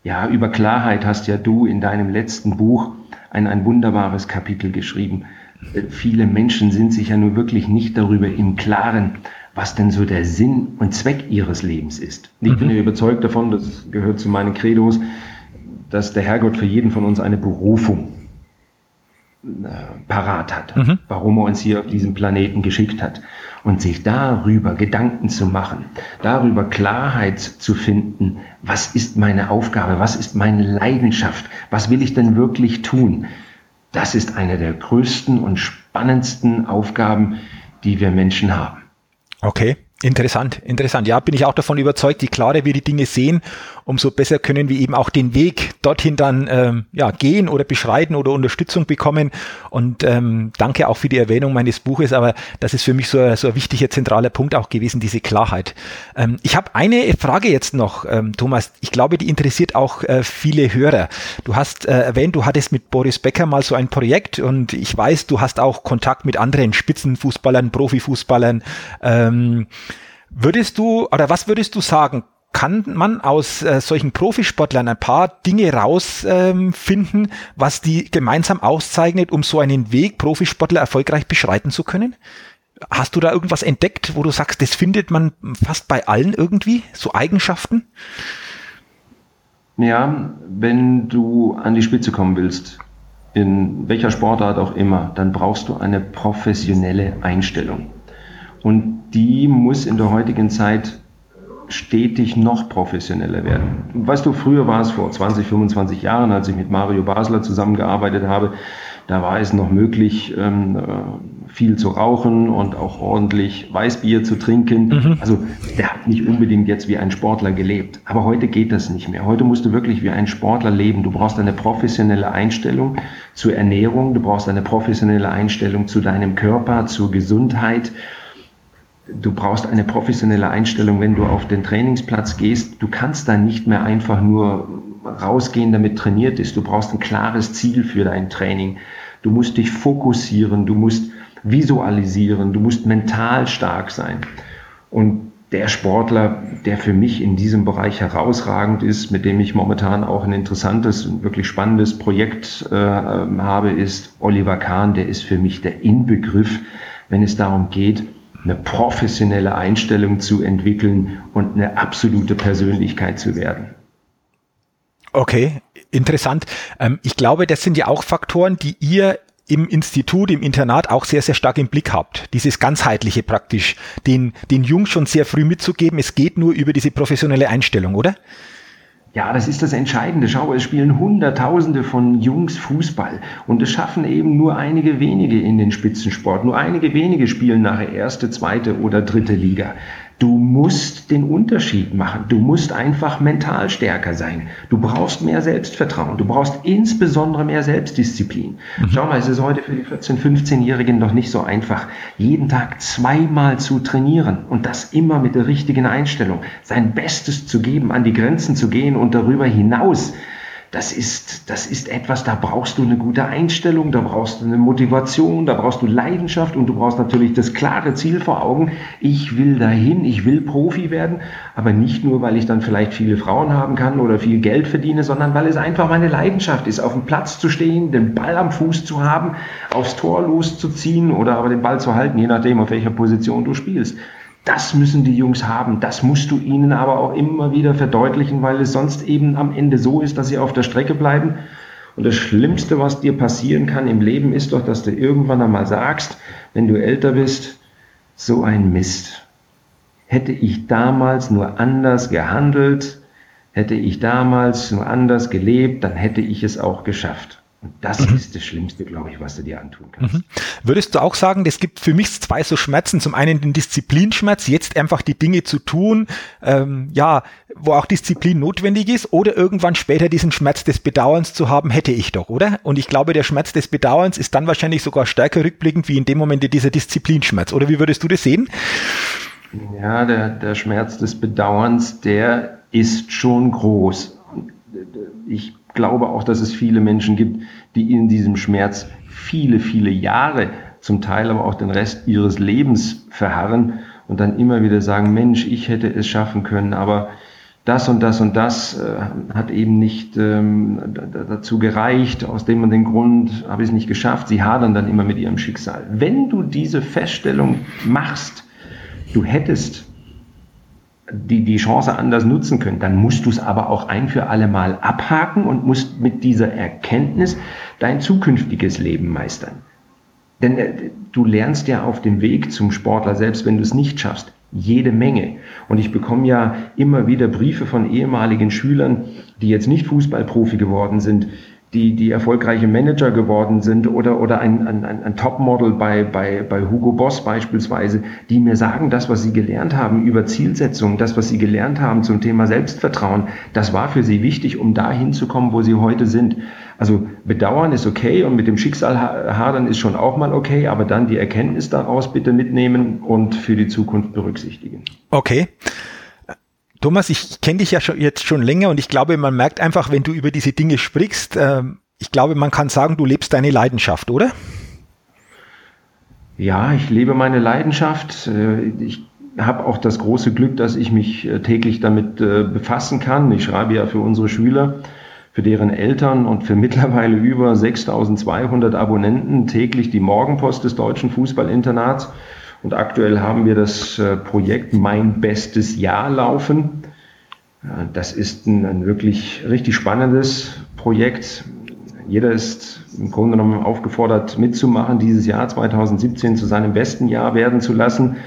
Ja, über Klarheit hast ja du in deinem letzten Buch ein, ein wunderbares Kapitel geschrieben. Äh, viele Menschen sind sich ja nur wirklich nicht darüber im Klaren, was denn so der Sinn und Zweck ihres Lebens ist. Ich mhm. bin ja überzeugt davon, das gehört zu meinen Credos, dass der Herrgott für jeden von uns eine Berufung parat hat, mhm. warum er uns hier auf diesem Planeten geschickt hat. Und sich darüber Gedanken zu machen, darüber Klarheit zu finden, was ist meine Aufgabe, was ist meine Leidenschaft, was will ich denn wirklich tun, das ist eine der größten und spannendsten Aufgaben, die wir Menschen haben. Okay. Interessant, interessant. Ja, bin ich auch davon überzeugt, je klarer wir die Dinge sehen, umso besser können wir eben auch den Weg dorthin dann ähm, ja, gehen oder beschreiten oder Unterstützung bekommen. Und ähm, danke auch für die Erwähnung meines Buches, aber das ist für mich so, so ein wichtiger zentraler Punkt auch gewesen, diese Klarheit. Ähm, ich habe eine Frage jetzt noch, ähm, Thomas. Ich glaube, die interessiert auch äh, viele Hörer. Du hast äh, erwähnt, du hattest mit Boris Becker mal so ein Projekt und ich weiß, du hast auch Kontakt mit anderen Spitzenfußballern, Profifußballern. Ähm, Würdest du, oder was würdest du sagen, kann man aus äh, solchen Profisportlern ein paar Dinge rausfinden, ähm, was die gemeinsam auszeichnet, um so einen Weg Profisportler erfolgreich beschreiten zu können? Hast du da irgendwas entdeckt, wo du sagst, das findet man fast bei allen irgendwie, so Eigenschaften? Ja, wenn du an die Spitze kommen willst, in welcher Sportart auch immer, dann brauchst du eine professionelle Einstellung. Und die muss in der heutigen Zeit stetig noch professioneller werden. Weißt du, früher war es vor 20, 25 Jahren, als ich mit Mario Basler zusammengearbeitet habe, da war es noch möglich, ähm, äh, viel zu rauchen und auch ordentlich Weißbier zu trinken. Mhm. Also der hat nicht unbedingt jetzt wie ein Sportler gelebt. Aber heute geht das nicht mehr. Heute musst du wirklich wie ein Sportler leben. Du brauchst eine professionelle Einstellung zur Ernährung, du brauchst eine professionelle Einstellung zu deinem Körper, zur Gesundheit du brauchst eine professionelle Einstellung, wenn du auf den Trainingsplatz gehst. Du kannst dann nicht mehr einfach nur rausgehen, damit trainiert ist. Du brauchst ein klares Ziel für dein Training. Du musst dich fokussieren, du musst visualisieren, du musst mental stark sein. Und der Sportler, der für mich in diesem Bereich herausragend ist, mit dem ich momentan auch ein interessantes und wirklich spannendes Projekt äh, habe, ist Oliver Kahn. Der ist für mich der Inbegriff, wenn es darum geht, eine professionelle Einstellung zu entwickeln und eine absolute Persönlichkeit zu werden. Okay, interessant. Ähm, ich glaube, das sind ja auch Faktoren, die ihr im Institut, im Internat auch sehr, sehr stark im Blick habt. Dieses ganzheitliche praktisch, den, den Jungs schon sehr früh mitzugeben. Es geht nur über diese professionelle Einstellung, oder? Ja, das ist das Entscheidende. Schau, es spielen Hunderttausende von Jungs Fußball und es schaffen eben nur einige wenige in den Spitzensport. Nur einige wenige spielen nachher erste, zweite oder dritte Liga. Du musst den Unterschied machen. Du musst einfach mental stärker sein. Du brauchst mehr Selbstvertrauen. Du brauchst insbesondere mehr Selbstdisziplin. Mhm. Schau mal, es ist heute für die 14-, 15-Jährigen noch nicht so einfach, jeden Tag zweimal zu trainieren und das immer mit der richtigen Einstellung. Sein Bestes zu geben, an die Grenzen zu gehen und darüber hinaus das ist, das ist etwas, da brauchst du eine gute Einstellung, da brauchst du eine Motivation, da brauchst du Leidenschaft und du brauchst natürlich das klare Ziel vor Augen. Ich will dahin, ich will Profi werden, aber nicht nur, weil ich dann vielleicht viele Frauen haben kann oder viel Geld verdiene, sondern weil es einfach meine Leidenschaft ist, auf dem Platz zu stehen, den Ball am Fuß zu haben, aufs Tor loszuziehen oder aber den Ball zu halten, je nachdem, auf welcher Position du spielst. Das müssen die Jungs haben. Das musst du ihnen aber auch immer wieder verdeutlichen, weil es sonst eben am Ende so ist, dass sie auf der Strecke bleiben. Und das Schlimmste, was dir passieren kann im Leben, ist doch, dass du irgendwann einmal sagst, wenn du älter bist, so ein Mist. Hätte ich damals nur anders gehandelt, hätte ich damals nur anders gelebt, dann hätte ich es auch geschafft. Und das mhm. ist das Schlimmste, glaube ich, was du dir antun kannst. Mhm. Würdest du auch sagen, es gibt für mich zwei so Schmerzen. Zum einen den Disziplinschmerz, jetzt einfach die Dinge zu tun, ähm, ja, wo auch Disziplin notwendig ist, oder irgendwann später diesen Schmerz des Bedauerns zu haben, hätte ich doch, oder? Und ich glaube, der Schmerz des Bedauerns ist dann wahrscheinlich sogar stärker rückblickend wie in dem Moment dieser Disziplinschmerz. Oder wie würdest du das sehen? Ja, der, der Schmerz des Bedauerns, der ist schon groß. Ich glaube auch, dass es viele Menschen gibt, die in diesem Schmerz viele, viele Jahre, zum Teil aber auch den Rest ihres Lebens verharren und dann immer wieder sagen, Mensch, ich hätte es schaffen können, aber das und das und das äh, hat eben nicht ähm, dazu gereicht, aus dem und dem Grund habe ich es nicht geschafft. Sie hadern dann immer mit ihrem Schicksal. Wenn du diese Feststellung machst, Du hättest die, die Chance anders nutzen können, dann musst du es aber auch ein für alle Mal abhaken und musst mit dieser Erkenntnis dein zukünftiges Leben meistern. Denn äh, du lernst ja auf dem Weg zum Sportler, selbst wenn du es nicht schaffst, jede Menge. Und ich bekomme ja immer wieder Briefe von ehemaligen Schülern, die jetzt nicht Fußballprofi geworden sind, die, die erfolgreiche Manager geworden sind oder, oder ein, ein, ein Topmodel bei, bei, bei Hugo Boss beispielsweise, die mir sagen, das, was sie gelernt haben über Zielsetzung, das, was sie gelernt haben zum Thema Selbstvertrauen, das war für sie wichtig, um da hinzukommen, wo sie heute sind. Also bedauern ist okay und mit dem Schicksal hadern ist schon auch mal okay, aber dann die Erkenntnis daraus bitte mitnehmen und für die Zukunft berücksichtigen. Okay. Thomas, ich kenne dich ja schon, jetzt schon länger und ich glaube, man merkt einfach, wenn du über diese Dinge sprichst, äh, ich glaube, man kann sagen, du lebst deine Leidenschaft, oder? Ja, ich lebe meine Leidenschaft. Äh, ich habe auch das große Glück, dass ich mich äh, täglich damit äh, befassen kann. Ich schreibe ja für unsere Schüler, für deren Eltern und für mittlerweile über 6200 Abonnenten täglich die Morgenpost des Deutschen Fußballinternats. Und aktuell haben wir das äh, Projekt Mein bestes Jahr laufen. Das ist ein, ein wirklich richtig spannendes Projekt. Jeder ist im Grunde genommen aufgefordert, mitzumachen, dieses Jahr 2017 zu seinem besten Jahr werden zu lassen.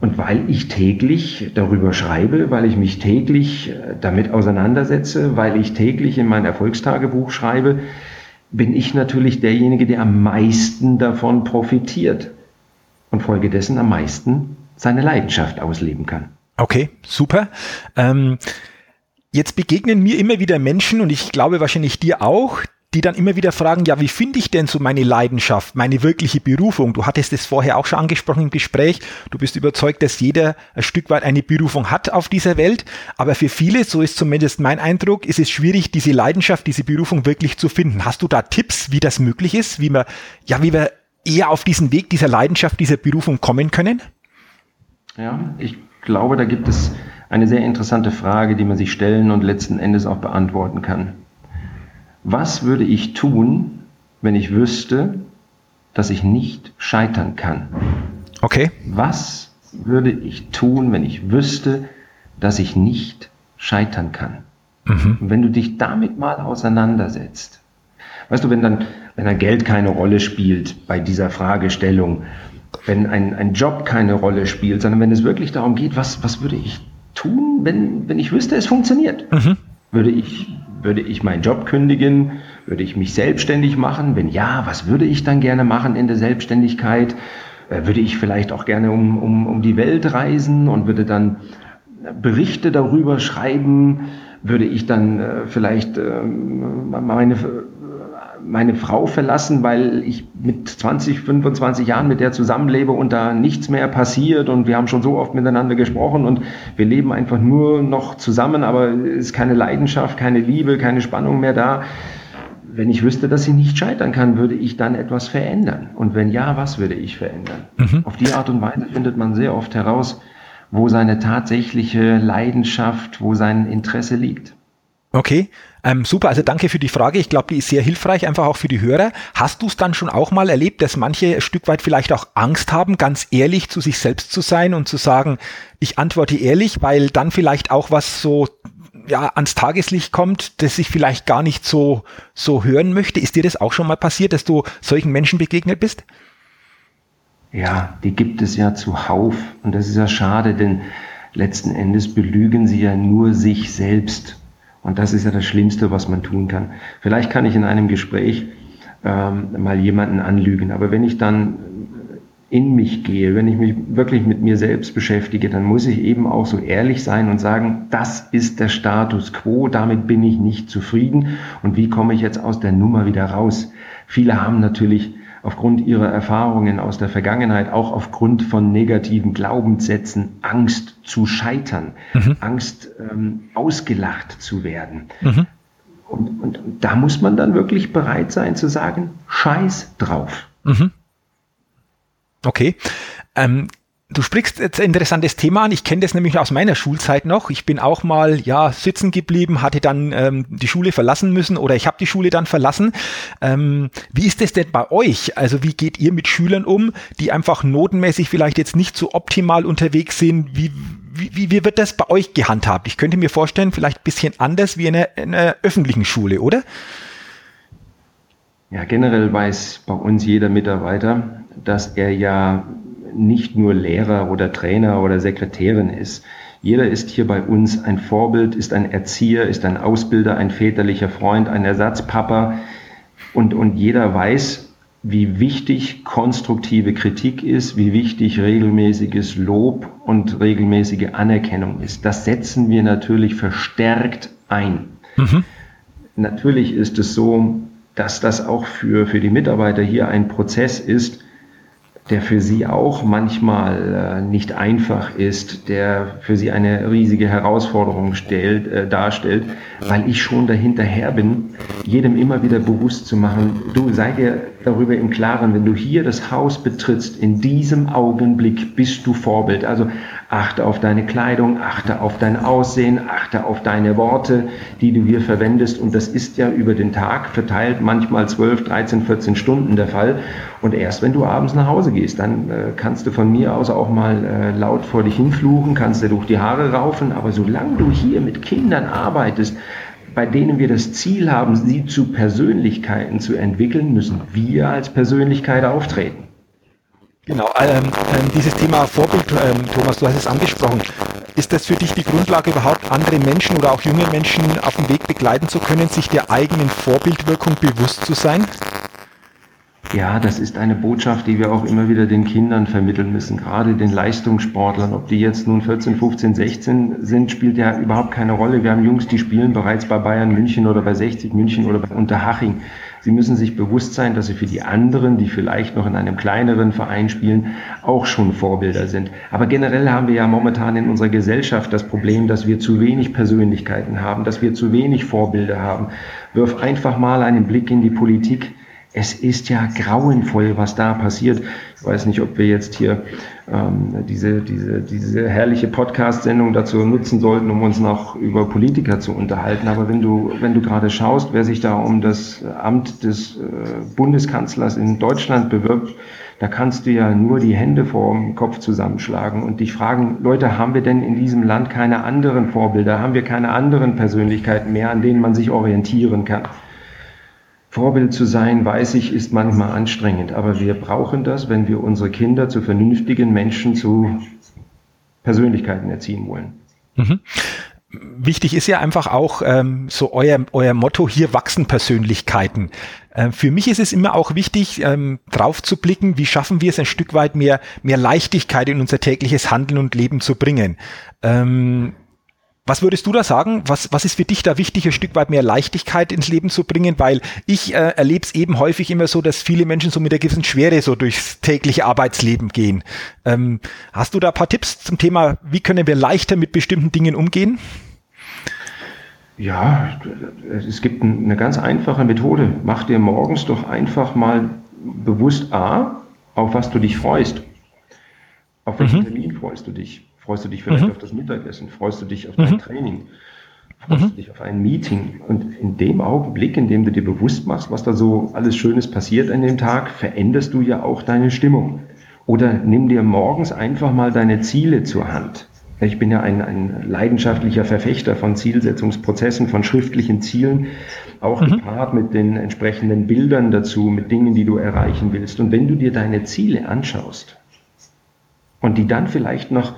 Und weil ich täglich darüber schreibe, weil ich mich täglich äh, damit auseinandersetze, weil ich täglich in mein Erfolgstagebuch schreibe, bin ich natürlich derjenige, der am meisten davon profitiert und folgedessen am meisten seine Leidenschaft ausleben kann. Okay, super. Ähm, jetzt begegnen mir immer wieder Menschen und ich glaube wahrscheinlich dir auch, die dann immer wieder fragen, ja, wie finde ich denn so meine Leidenschaft, meine wirkliche Berufung? Du hattest es vorher auch schon angesprochen im Gespräch. Du bist überzeugt, dass jeder ein Stück weit eine Berufung hat auf dieser Welt. Aber für viele, so ist zumindest mein Eindruck, ist es schwierig, diese Leidenschaft, diese Berufung wirklich zu finden. Hast du da Tipps, wie das möglich ist, wie man, ja, wie wir eher auf diesen Weg dieser Leidenschaft, dieser Berufung kommen können? Ja, ich glaube, da gibt es eine sehr interessante Frage, die man sich stellen und letzten Endes auch beantworten kann. Was würde ich tun, wenn ich wüsste, dass ich nicht scheitern kann? Okay. Was würde ich tun, wenn ich wüsste, dass ich nicht scheitern kann? Mhm. Und wenn du dich damit mal auseinandersetzt, weißt du, wenn dann wenn ein Geld keine Rolle spielt bei dieser Fragestellung, wenn ein, ein Job keine Rolle spielt, sondern wenn es wirklich darum geht, was, was würde ich tun, wenn, wenn ich wüsste, es funktioniert? Mhm. Würde ich, würde ich meinen Job kündigen? Würde ich mich selbstständig machen? Wenn ja, was würde ich dann gerne machen in der Selbstständigkeit? Äh, würde ich vielleicht auch gerne um, um, um die Welt reisen und würde dann Berichte darüber schreiben? Würde ich dann äh, vielleicht äh, meine meine Frau verlassen, weil ich mit 20, 25 Jahren mit der zusammenlebe und da nichts mehr passiert und wir haben schon so oft miteinander gesprochen und wir leben einfach nur noch zusammen, aber es ist keine Leidenschaft, keine Liebe, keine Spannung mehr da. Wenn ich wüsste, dass sie nicht scheitern kann, würde ich dann etwas verändern? Und wenn ja, was würde ich verändern? Mhm. Auf die Art und Weise findet man sehr oft heraus, wo seine tatsächliche Leidenschaft, wo sein Interesse liegt. Okay, ähm, super, also danke für die Frage. Ich glaube, die ist sehr hilfreich, einfach auch für die Hörer. Hast du es dann schon auch mal erlebt, dass manche ein Stück weit vielleicht auch Angst haben, ganz ehrlich zu sich selbst zu sein und zu sagen, ich antworte ehrlich, weil dann vielleicht auch was so ja, ans Tageslicht kommt, das ich vielleicht gar nicht so, so hören möchte. Ist dir das auch schon mal passiert, dass du solchen Menschen begegnet bist? Ja, die gibt es ja zuhauf. Und das ist ja schade, denn letzten Endes belügen sie ja nur sich selbst. Und das ist ja das Schlimmste, was man tun kann. Vielleicht kann ich in einem Gespräch ähm, mal jemanden anlügen, aber wenn ich dann in mich gehe, wenn ich mich wirklich mit mir selbst beschäftige, dann muss ich eben auch so ehrlich sein und sagen, das ist der Status quo, damit bin ich nicht zufrieden und wie komme ich jetzt aus der Nummer wieder raus? Viele haben natürlich aufgrund ihrer Erfahrungen aus der Vergangenheit, auch aufgrund von negativen Glaubenssätzen, Angst zu scheitern, mhm. Angst ähm, ausgelacht zu werden. Mhm. Und, und, und, da muss man dann wirklich bereit sein zu sagen, scheiß drauf. Mhm. Okay. Ähm, Du sprichst jetzt ein interessantes Thema an. Ich kenne das nämlich aus meiner Schulzeit noch. Ich bin auch mal ja sitzen geblieben, hatte dann ähm, die Schule verlassen müssen oder ich habe die Schule dann verlassen. Ähm, wie ist das denn bei euch? Also wie geht ihr mit Schülern um, die einfach notenmäßig vielleicht jetzt nicht so optimal unterwegs sind? Wie, wie, wie wird das bei euch gehandhabt? Ich könnte mir vorstellen, vielleicht bisschen anders wie in einer, in einer öffentlichen Schule, oder? Ja, generell weiß bei uns jeder Mitarbeiter, dass er ja nicht nur Lehrer oder Trainer oder Sekretärin ist. Jeder ist hier bei uns ein Vorbild, ist ein Erzieher, ist ein Ausbilder, ein väterlicher Freund, ein Ersatzpapa. Und, und jeder weiß, wie wichtig konstruktive Kritik ist, wie wichtig regelmäßiges Lob und regelmäßige Anerkennung ist. Das setzen wir natürlich verstärkt ein. Mhm. Natürlich ist es so, dass das auch für, für die Mitarbeiter hier ein Prozess ist, der für sie auch manchmal äh, nicht einfach ist, der für sie eine riesige Herausforderung stellt, äh, darstellt, weil ich schon dahinterher bin, jedem immer wieder bewusst zu machen, du sei dir darüber im Klaren, wenn du hier das Haus betrittst, in diesem Augenblick bist du Vorbild. Also achte auf deine Kleidung, achte auf dein Aussehen, achte auf deine Worte, die du hier verwendest. Und das ist ja über den Tag verteilt manchmal 12, 13, 14 Stunden der Fall. Und erst wenn du abends nach Hause gehst, dann äh, kannst du von mir aus auch mal äh, laut vor dich hinfluchen, kannst dir durch die Haare raufen. Aber solange du hier mit Kindern arbeitest, bei denen wir das Ziel haben, sie zu Persönlichkeiten zu entwickeln, müssen wir als Persönlichkeit auftreten. Genau, ähm, ähm, dieses Thema Vorbild, ähm, Thomas, du hast es angesprochen. Ist das für dich die Grundlage, überhaupt andere Menschen oder auch junge Menschen auf dem Weg begleiten zu können, sich der eigenen Vorbildwirkung bewusst zu sein? Ja, das ist eine Botschaft, die wir auch immer wieder den Kindern vermitteln müssen, gerade den Leistungssportlern. Ob die jetzt nun 14, 15, 16 sind, spielt ja überhaupt keine Rolle. Wir haben Jungs, die spielen bereits bei Bayern München oder bei 60 München oder bei Unterhaching. Sie müssen sich bewusst sein, dass sie für die anderen, die vielleicht noch in einem kleineren Verein spielen, auch schon Vorbilder sind. Aber generell haben wir ja momentan in unserer Gesellschaft das Problem, dass wir zu wenig Persönlichkeiten haben, dass wir zu wenig Vorbilder haben. Wirf einfach mal einen Blick in die Politik es ist ja grauenvoll, was da passiert. Ich weiß nicht, ob wir jetzt hier ähm, diese, diese, diese herrliche Podcast-Sendung dazu nutzen sollten, um uns noch über Politiker zu unterhalten. Aber wenn du, wenn du gerade schaust, wer sich da um das Amt des äh, Bundeskanzlers in Deutschland bewirbt, da kannst du ja nur die Hände vor dem Kopf zusammenschlagen und dich fragen, Leute, haben wir denn in diesem Land keine anderen Vorbilder? Haben wir keine anderen Persönlichkeiten mehr, an denen man sich orientieren kann? Vorbild zu sein, weiß ich, ist manchmal anstrengend, aber wir brauchen das, wenn wir unsere Kinder zu vernünftigen Menschen, zu Persönlichkeiten erziehen wollen. Mhm. Wichtig ist ja einfach auch ähm, so euer, euer Motto, hier wachsen Persönlichkeiten. Ähm, für mich ist es immer auch wichtig, ähm, drauf zu blicken, wie schaffen wir es ein Stück weit mehr, mehr Leichtigkeit in unser tägliches Handeln und Leben zu bringen. Ähm, was würdest du da sagen? Was, was ist für dich da wichtig, ein Stück weit mehr Leichtigkeit ins Leben zu bringen? Weil ich äh, erlebe es eben häufig immer so, dass viele Menschen so mit der gewissen Schwere so durchs tägliche Arbeitsleben gehen. Ähm, hast du da ein paar Tipps zum Thema, wie können wir leichter mit bestimmten Dingen umgehen? Ja, es gibt eine ganz einfache Methode. Mach dir morgens doch einfach mal bewusst A, auf was du dich freust. Auf welchen mhm. Termin freust du dich? Freust du dich vielleicht mhm. auf das Mittagessen? Freust du dich auf dein mhm. Training? Freust mhm. du dich auf ein Meeting? Und in dem Augenblick, in dem du dir bewusst machst, was da so alles Schönes passiert an dem Tag, veränderst du ja auch deine Stimmung. Oder nimm dir morgens einfach mal deine Ziele zur Hand. Ich bin ja ein, ein leidenschaftlicher Verfechter von Zielsetzungsprozessen, von schriftlichen Zielen, auch mhm. gepaart mit den entsprechenden Bildern dazu, mit Dingen, die du erreichen willst. Und wenn du dir deine Ziele anschaust und die dann vielleicht noch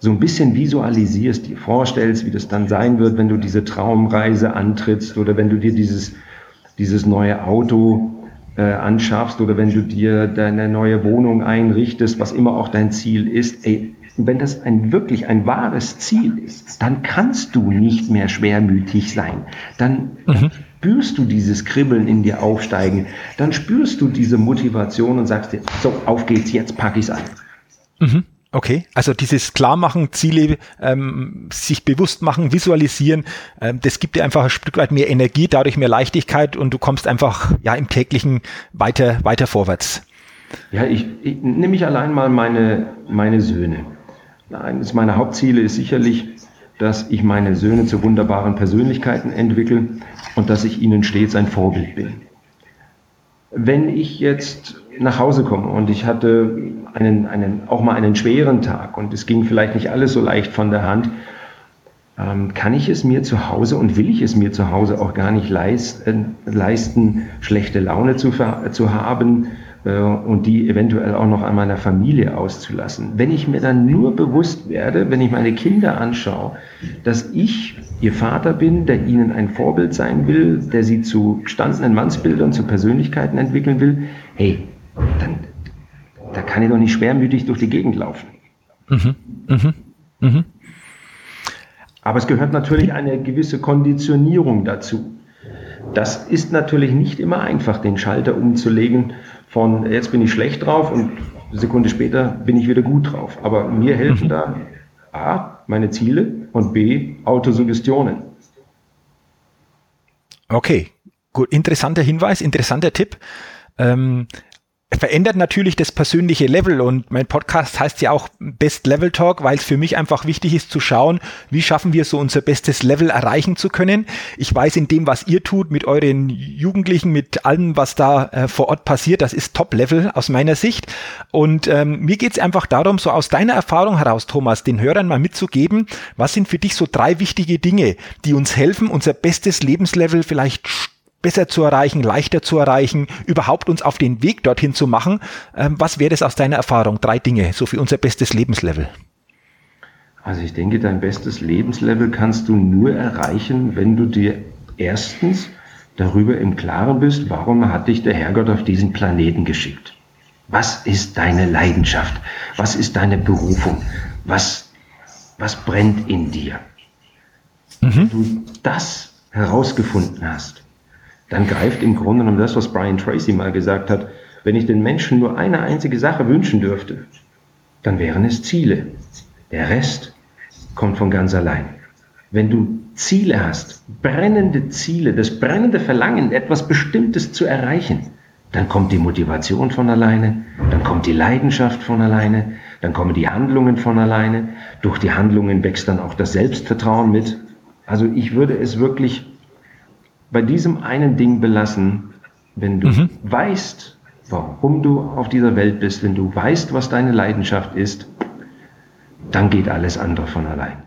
so ein bisschen visualisierst, dir vorstellst, wie das dann sein wird, wenn du diese Traumreise antrittst oder wenn du dir dieses, dieses neue Auto äh, anschaffst oder wenn du dir deine neue Wohnung einrichtest, was immer auch dein Ziel ist, ey, wenn das ein wirklich ein wahres Ziel ist, dann kannst du nicht mehr schwermütig sein. Dann mhm. spürst du dieses Kribbeln in dir aufsteigen. Dann spürst du diese Motivation und sagst dir, so, auf geht's, jetzt packe ich's an. Mhm. Okay, also dieses Klarmachen, Ziele, ähm, sich bewusst machen, visualisieren, ähm, das gibt dir einfach ein Stück weit mehr Energie, dadurch mehr Leichtigkeit und du kommst einfach ja im täglichen weiter weiter vorwärts. Ja, ich, ich nehme ich allein mal meine, meine Söhne. Eines meiner Hauptziele ist sicherlich, dass ich meine Söhne zu wunderbaren Persönlichkeiten entwickle und dass ich ihnen stets ein Vorbild bin. Wenn ich jetzt nach Hause komme und ich hatte einen, einen, auch mal einen schweren Tag und es ging vielleicht nicht alles so leicht von der Hand, ähm, kann ich es mir zu Hause und will ich es mir zu Hause auch gar nicht leisten, leisten schlechte Laune zu, zu haben, äh, und die eventuell auch noch an meiner Familie auszulassen. Wenn ich mir dann nur bewusst werde, wenn ich meine Kinder anschaue, dass ich ihr Vater bin, der ihnen ein Vorbild sein will, der sie zu gestandenen Mannsbildern, zu Persönlichkeiten entwickeln will, hey, dann da kann ich doch nicht schwermütig durch die Gegend laufen. Mhm. Mhm. Mhm. Aber es gehört natürlich eine gewisse Konditionierung dazu. Das ist natürlich nicht immer einfach, den Schalter umzulegen von jetzt bin ich schlecht drauf und eine Sekunde später bin ich wieder gut drauf. Aber mir helfen mhm. da A, meine Ziele und B, Autosuggestionen. Okay, gut, interessanter Hinweis, interessanter Tipp. Ähm, verändert natürlich das persönliche Level und mein Podcast heißt ja auch Best Level Talk, weil es für mich einfach wichtig ist zu schauen, wie schaffen wir so unser bestes Level erreichen zu können. Ich weiß in dem, was ihr tut mit euren Jugendlichen, mit allem, was da äh, vor Ort passiert, das ist Top-Level aus meiner Sicht. Und ähm, mir geht es einfach darum, so aus deiner Erfahrung heraus, Thomas, den Hörern mal mitzugeben, was sind für dich so drei wichtige Dinge, die uns helfen, unser bestes Lebenslevel vielleicht besser zu erreichen, leichter zu erreichen, überhaupt uns auf den Weg dorthin zu machen. Ähm, was wäre das aus deiner Erfahrung? Drei Dinge, so für unser bestes Lebenslevel. Also ich denke, dein bestes Lebenslevel kannst du nur erreichen, wenn du dir erstens darüber im Klaren bist, warum hat dich der Herrgott auf diesen Planeten geschickt? Was ist deine Leidenschaft? Was ist deine Berufung? Was, was brennt in dir? Mhm. Wenn du das herausgefunden hast, dann greift im Grunde genommen das, was Brian Tracy mal gesagt hat, wenn ich den Menschen nur eine einzige Sache wünschen dürfte, dann wären es Ziele. Der Rest kommt von ganz allein. Wenn du Ziele hast, brennende Ziele, das brennende Verlangen, etwas Bestimmtes zu erreichen, dann kommt die Motivation von alleine, dann kommt die Leidenschaft von alleine, dann kommen die Handlungen von alleine. Durch die Handlungen wächst dann auch das Selbstvertrauen mit. Also ich würde es wirklich bei diesem einen Ding belassen, wenn du mhm. weißt, warum du auf dieser Welt bist, wenn du weißt, was deine Leidenschaft ist, dann geht alles andere von allein.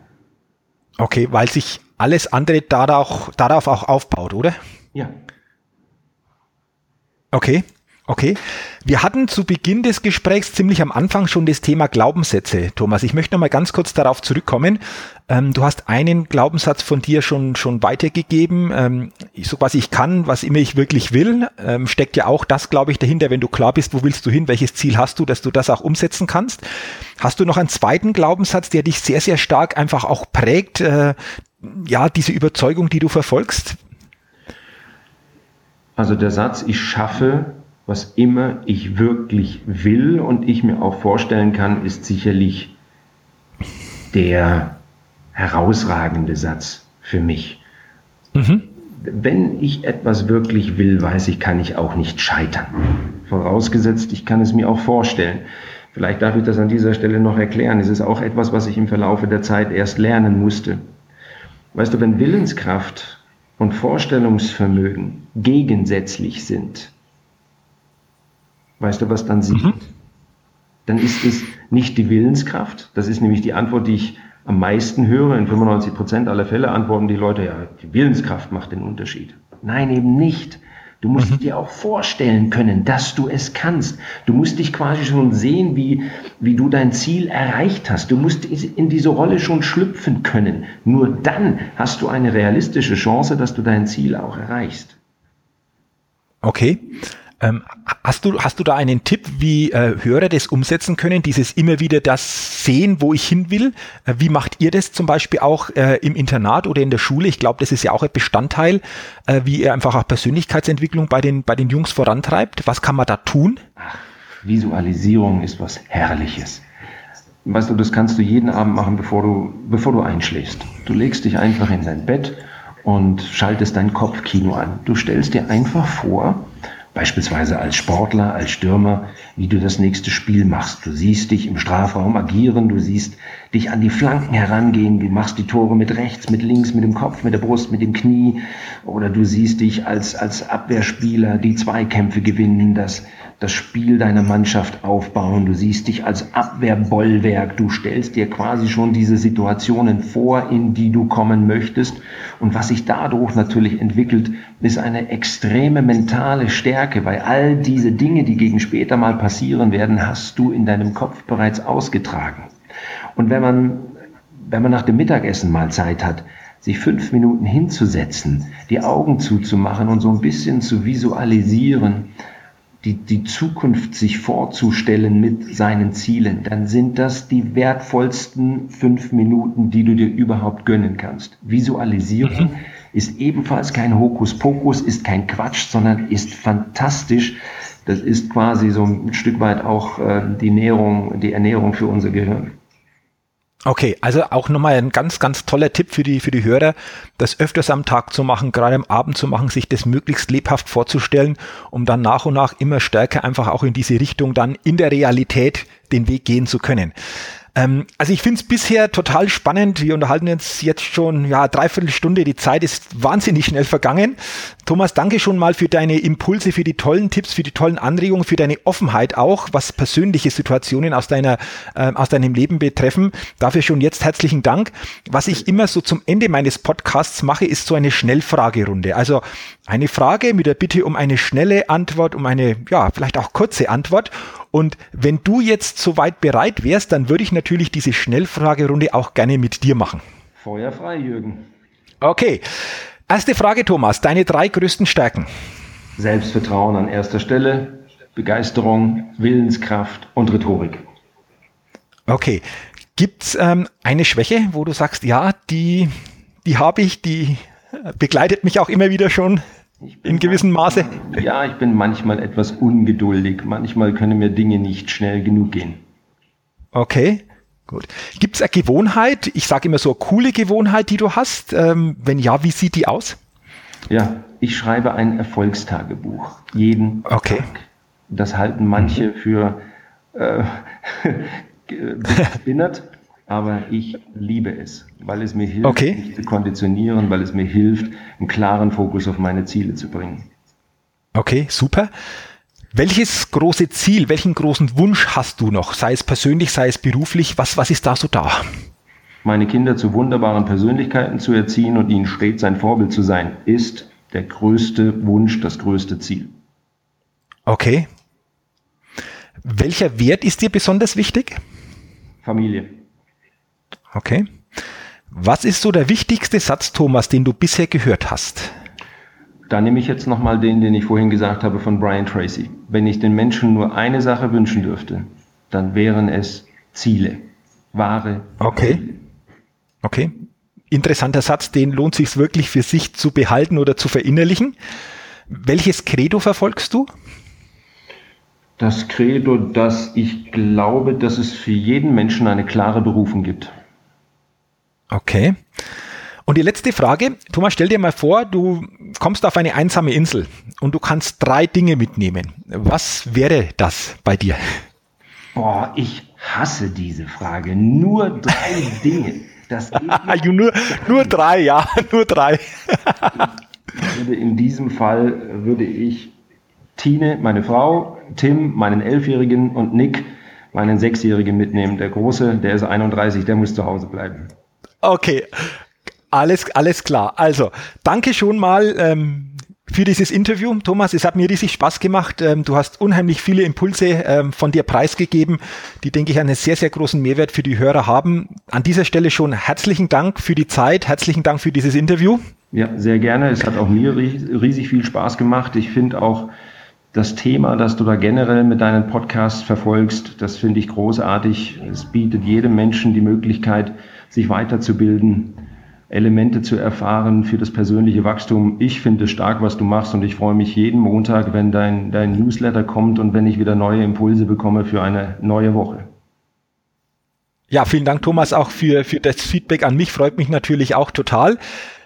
Okay, weil sich alles andere darauf, darauf auch aufbaut, oder? Ja. Okay. Okay. Wir hatten zu Beginn des Gesprächs ziemlich am Anfang schon das Thema Glaubenssätze. Thomas, ich möchte noch mal ganz kurz darauf zurückkommen. Ähm, du hast einen Glaubenssatz von dir schon, schon weitergegeben. Ähm, so quasi ich kann, was immer ich wirklich will, ähm, steckt ja auch das, glaube ich, dahinter, wenn du klar bist, wo willst du hin, welches Ziel hast du, dass du das auch umsetzen kannst. Hast du noch einen zweiten Glaubenssatz, der dich sehr, sehr stark einfach auch prägt, äh, ja, diese Überzeugung, die du verfolgst? Also der Satz, ich schaffe was immer ich wirklich will und ich mir auch vorstellen kann, ist sicherlich der herausragende Satz für mich. Mhm. Wenn ich etwas wirklich will, weiß ich, kann ich auch nicht scheitern. Vorausgesetzt, ich kann es mir auch vorstellen. Vielleicht darf ich das an dieser Stelle noch erklären. Es ist auch etwas, was ich im Verlaufe der Zeit erst lernen musste. Weißt du, wenn Willenskraft und Vorstellungsvermögen gegensätzlich sind, Weißt du, was dann sieht? Mhm. Dann ist es nicht die Willenskraft. Das ist nämlich die Antwort, die ich am meisten höre. In 95 Prozent aller Fälle antworten die Leute, ja, die Willenskraft macht den Unterschied. Nein, eben nicht. Du musst mhm. dir auch vorstellen können, dass du es kannst. Du musst dich quasi schon sehen, wie, wie du dein Ziel erreicht hast. Du musst in diese Rolle schon schlüpfen können. Nur dann hast du eine realistische Chance, dass du dein Ziel auch erreichst. Okay. Ähm, hast du, hast du da einen Tipp, wie äh, Hörer das umsetzen können, dieses immer wieder das sehen, wo ich hin will? Äh, wie macht ihr das zum Beispiel auch äh, im Internat oder in der Schule? Ich glaube, das ist ja auch ein Bestandteil, äh, wie ihr einfach auch Persönlichkeitsentwicklung bei den, bei den Jungs vorantreibt. Was kann man da tun? Ach, Visualisierung ist was Herrliches. Weißt du, das kannst du jeden Abend machen, bevor du, bevor du einschläfst. Du legst dich einfach in dein Bett und schaltest dein Kopfkino an. Du stellst dir einfach vor, Beispielsweise als Sportler, als Stürmer, wie du das nächste Spiel machst. Du siehst dich im Strafraum agieren, du siehst dich an die Flanken herangehen, du machst die Tore mit rechts, mit links, mit dem Kopf, mit der Brust, mit dem Knie. Oder du siehst dich als, als Abwehrspieler die Zweikämpfe gewinnen, das, das Spiel deiner Mannschaft aufbauen. Du siehst dich als Abwehrbollwerk. Du stellst dir quasi schon diese Situationen vor, in die du kommen möchtest. Und was sich dadurch natürlich entwickelt, ist eine extreme mentale Stärke, weil all diese Dinge, die gegen später mal passieren werden, hast du in deinem Kopf bereits ausgetragen. Und wenn man, wenn man nach dem Mittagessen mal Zeit hat, sich fünf Minuten hinzusetzen, die Augen zuzumachen und so ein bisschen zu visualisieren, die, die Zukunft sich vorzustellen mit seinen Zielen, dann sind das die wertvollsten fünf Minuten, die du dir überhaupt gönnen kannst. Visualisieren mhm. ist ebenfalls kein Hokuspokus, ist kein Quatsch, sondern ist fantastisch. Das ist quasi so ein Stück weit auch äh, die Nährung, die Ernährung für unser Gehirn. Okay, also auch nochmal ein ganz, ganz toller Tipp für die, für die Hörer, das öfters am Tag zu machen, gerade am Abend zu machen, sich das möglichst lebhaft vorzustellen, um dann nach und nach immer stärker einfach auch in diese Richtung dann in der Realität den Weg gehen zu können. Ähm, also ich finde es bisher total spannend. Wir unterhalten uns jetzt schon ja dreiviertel Stunde. Die Zeit ist wahnsinnig schnell vergangen. Thomas, danke schon mal für deine Impulse, für die tollen Tipps, für die tollen Anregungen, für deine Offenheit auch, was persönliche Situationen aus deiner äh, aus deinem Leben betreffen. Dafür schon jetzt herzlichen Dank. Was ich immer so zum Ende meines Podcasts mache, ist so eine Schnellfragerunde. Also eine Frage mit der Bitte um eine schnelle Antwort, um eine ja vielleicht auch kurze Antwort. Und wenn du jetzt soweit bereit wärst, dann würde ich natürlich diese Schnellfragerunde auch gerne mit dir machen. Feuer frei, Jürgen. Okay. Erste Frage, Thomas. Deine drei größten Stärken. Selbstvertrauen an erster Stelle, Begeisterung, Willenskraft und Rhetorik. Okay. Gibt es ähm, eine Schwäche, wo du sagst, ja, die, die habe ich, die begleitet mich auch immer wieder schon in gewissem Maße? Ja, ich bin manchmal etwas ungeduldig. Manchmal können mir Dinge nicht schnell genug gehen. Okay, gut. Gibt es eine Gewohnheit, ich sage immer so eine coole Gewohnheit, die du hast? Ähm, wenn ja, wie sieht die aus? Ja, ich schreibe ein Erfolgstagebuch. Jeden okay. Tag. Das halten manche mhm. für äh, bespinnert aber ich liebe es, weil es mir hilft, okay. mich zu konditionieren, weil es mir hilft, einen klaren Fokus auf meine Ziele zu bringen. Okay, super. Welches große Ziel, welchen großen Wunsch hast du noch, sei es persönlich, sei es beruflich, was, was ist da so da? Meine Kinder zu wunderbaren Persönlichkeiten zu erziehen und ihnen stets ein Vorbild zu sein, ist der größte Wunsch, das größte Ziel. Okay. Welcher Wert ist dir besonders wichtig? Familie. Okay. Was ist so der wichtigste Satz, Thomas, den du bisher gehört hast? Da nehme ich jetzt nochmal den, den ich vorhin gesagt habe von Brian Tracy. Wenn ich den Menschen nur eine Sache wünschen dürfte, dann wären es Ziele. Wahre. Okay. Ziele. Okay. Interessanter Satz, den lohnt sich wirklich für sich zu behalten oder zu verinnerlichen. Welches Credo verfolgst du? Das Credo, dass ich glaube, dass es für jeden Menschen eine klare Berufung gibt. Okay. Und die letzte Frage, Thomas, stell dir mal vor, du kommst auf eine einsame Insel und du kannst drei Dinge mitnehmen. Was wäre das bei dir? Boah, ich hasse diese Frage. Nur drei Dinge. Das nur, nur drei, ja, nur drei. würde in diesem Fall würde ich Tine, meine Frau, Tim, meinen Elfjährigen und Nick, meinen Sechsjährigen mitnehmen. Der Große, der ist 31, der muss zu Hause bleiben. Okay, alles, alles klar. Also, danke schon mal ähm, für dieses Interview, Thomas. Es hat mir riesig Spaß gemacht. Ähm, du hast unheimlich viele Impulse ähm, von dir preisgegeben, die, denke ich, einen sehr, sehr großen Mehrwert für die Hörer haben. An dieser Stelle schon herzlichen Dank für die Zeit, herzlichen Dank für dieses Interview. Ja, sehr gerne. Es hat auch mir riesig viel Spaß gemacht. Ich finde auch das Thema, das du da generell mit deinen Podcasts verfolgst, das finde ich großartig. Es bietet jedem Menschen die Möglichkeit, sich weiterzubilden, Elemente zu erfahren für das persönliche Wachstum. Ich finde es stark, was du machst und ich freue mich jeden Montag, wenn dein, dein Newsletter kommt und wenn ich wieder neue Impulse bekomme für eine neue Woche. Ja, vielen Dank, Thomas, auch für, für das Feedback an mich. Freut mich natürlich auch total.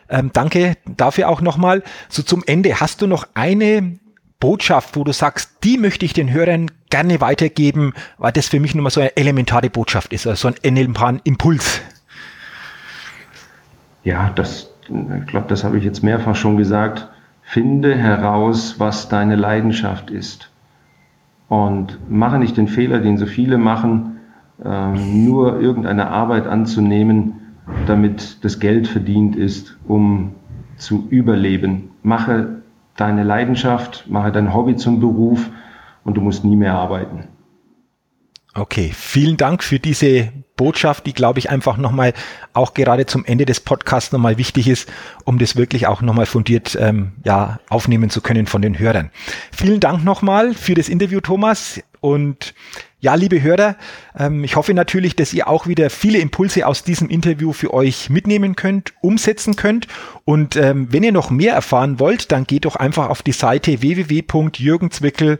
Ähm, danke dafür auch nochmal. So zum Ende, hast du noch eine Botschaft, wo du sagst, die möchte ich den Hörern gerne weitergeben, weil das für mich nun mal so eine elementare Botschaft ist, also so ein elementaren Impuls? Ja, das, ich glaube, das habe ich jetzt mehrfach schon gesagt. Finde heraus, was deine Leidenschaft ist. Und mache nicht den Fehler, den so viele machen, ähm, nur irgendeine Arbeit anzunehmen, damit das Geld verdient ist, um zu überleben. Mache deine Leidenschaft, mache dein Hobby zum Beruf und du musst nie mehr arbeiten. Okay, vielen Dank für diese Botschaft, die glaube ich einfach nochmal auch gerade zum Ende des Podcasts nochmal wichtig ist, um das wirklich auch nochmal fundiert ähm, ja, aufnehmen zu können von den Hörern. Vielen Dank nochmal für das Interview, Thomas. Und ja, liebe Hörer, ähm, ich hoffe natürlich, dass ihr auch wieder viele Impulse aus diesem Interview für euch mitnehmen könnt, umsetzen könnt. Und ähm, wenn ihr noch mehr erfahren wollt, dann geht doch einfach auf die Seite www.jürgenzwickel.com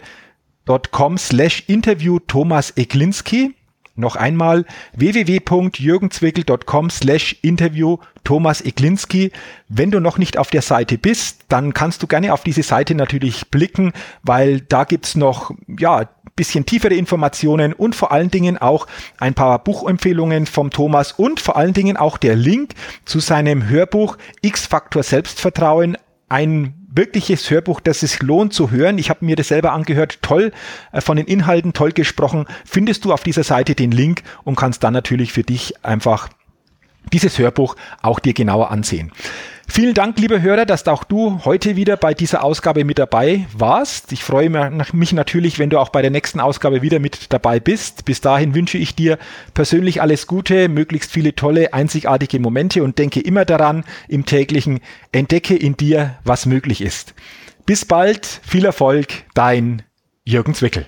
www.jürgenzwickel.com slash interview Thomas Eklinski. Noch einmal www.jürgenzwickel.com slash interview Thomas Eklinski. Wenn du noch nicht auf der Seite bist, dann kannst du gerne auf diese Seite natürlich blicken, weil da gibt's noch, ja, bisschen tiefere Informationen und vor allen Dingen auch ein paar Buchempfehlungen vom Thomas und vor allen Dingen auch der Link zu seinem Hörbuch X-Faktor Selbstvertrauen, ein wirkliches Hörbuch, das es lohnt zu hören. Ich habe mir das selber angehört. Toll, äh, von den Inhalten toll gesprochen. Findest du auf dieser Seite den Link und kannst dann natürlich für dich einfach dieses Hörbuch auch dir genauer ansehen. Vielen Dank, lieber Hörer, dass auch du heute wieder bei dieser Ausgabe mit dabei warst. Ich freue mich natürlich, wenn du auch bei der nächsten Ausgabe wieder mit dabei bist. Bis dahin wünsche ich dir persönlich alles Gute, möglichst viele tolle, einzigartige Momente und denke immer daran, im täglichen entdecke in dir, was möglich ist. Bis bald, viel Erfolg, dein Jürgen Zwickel.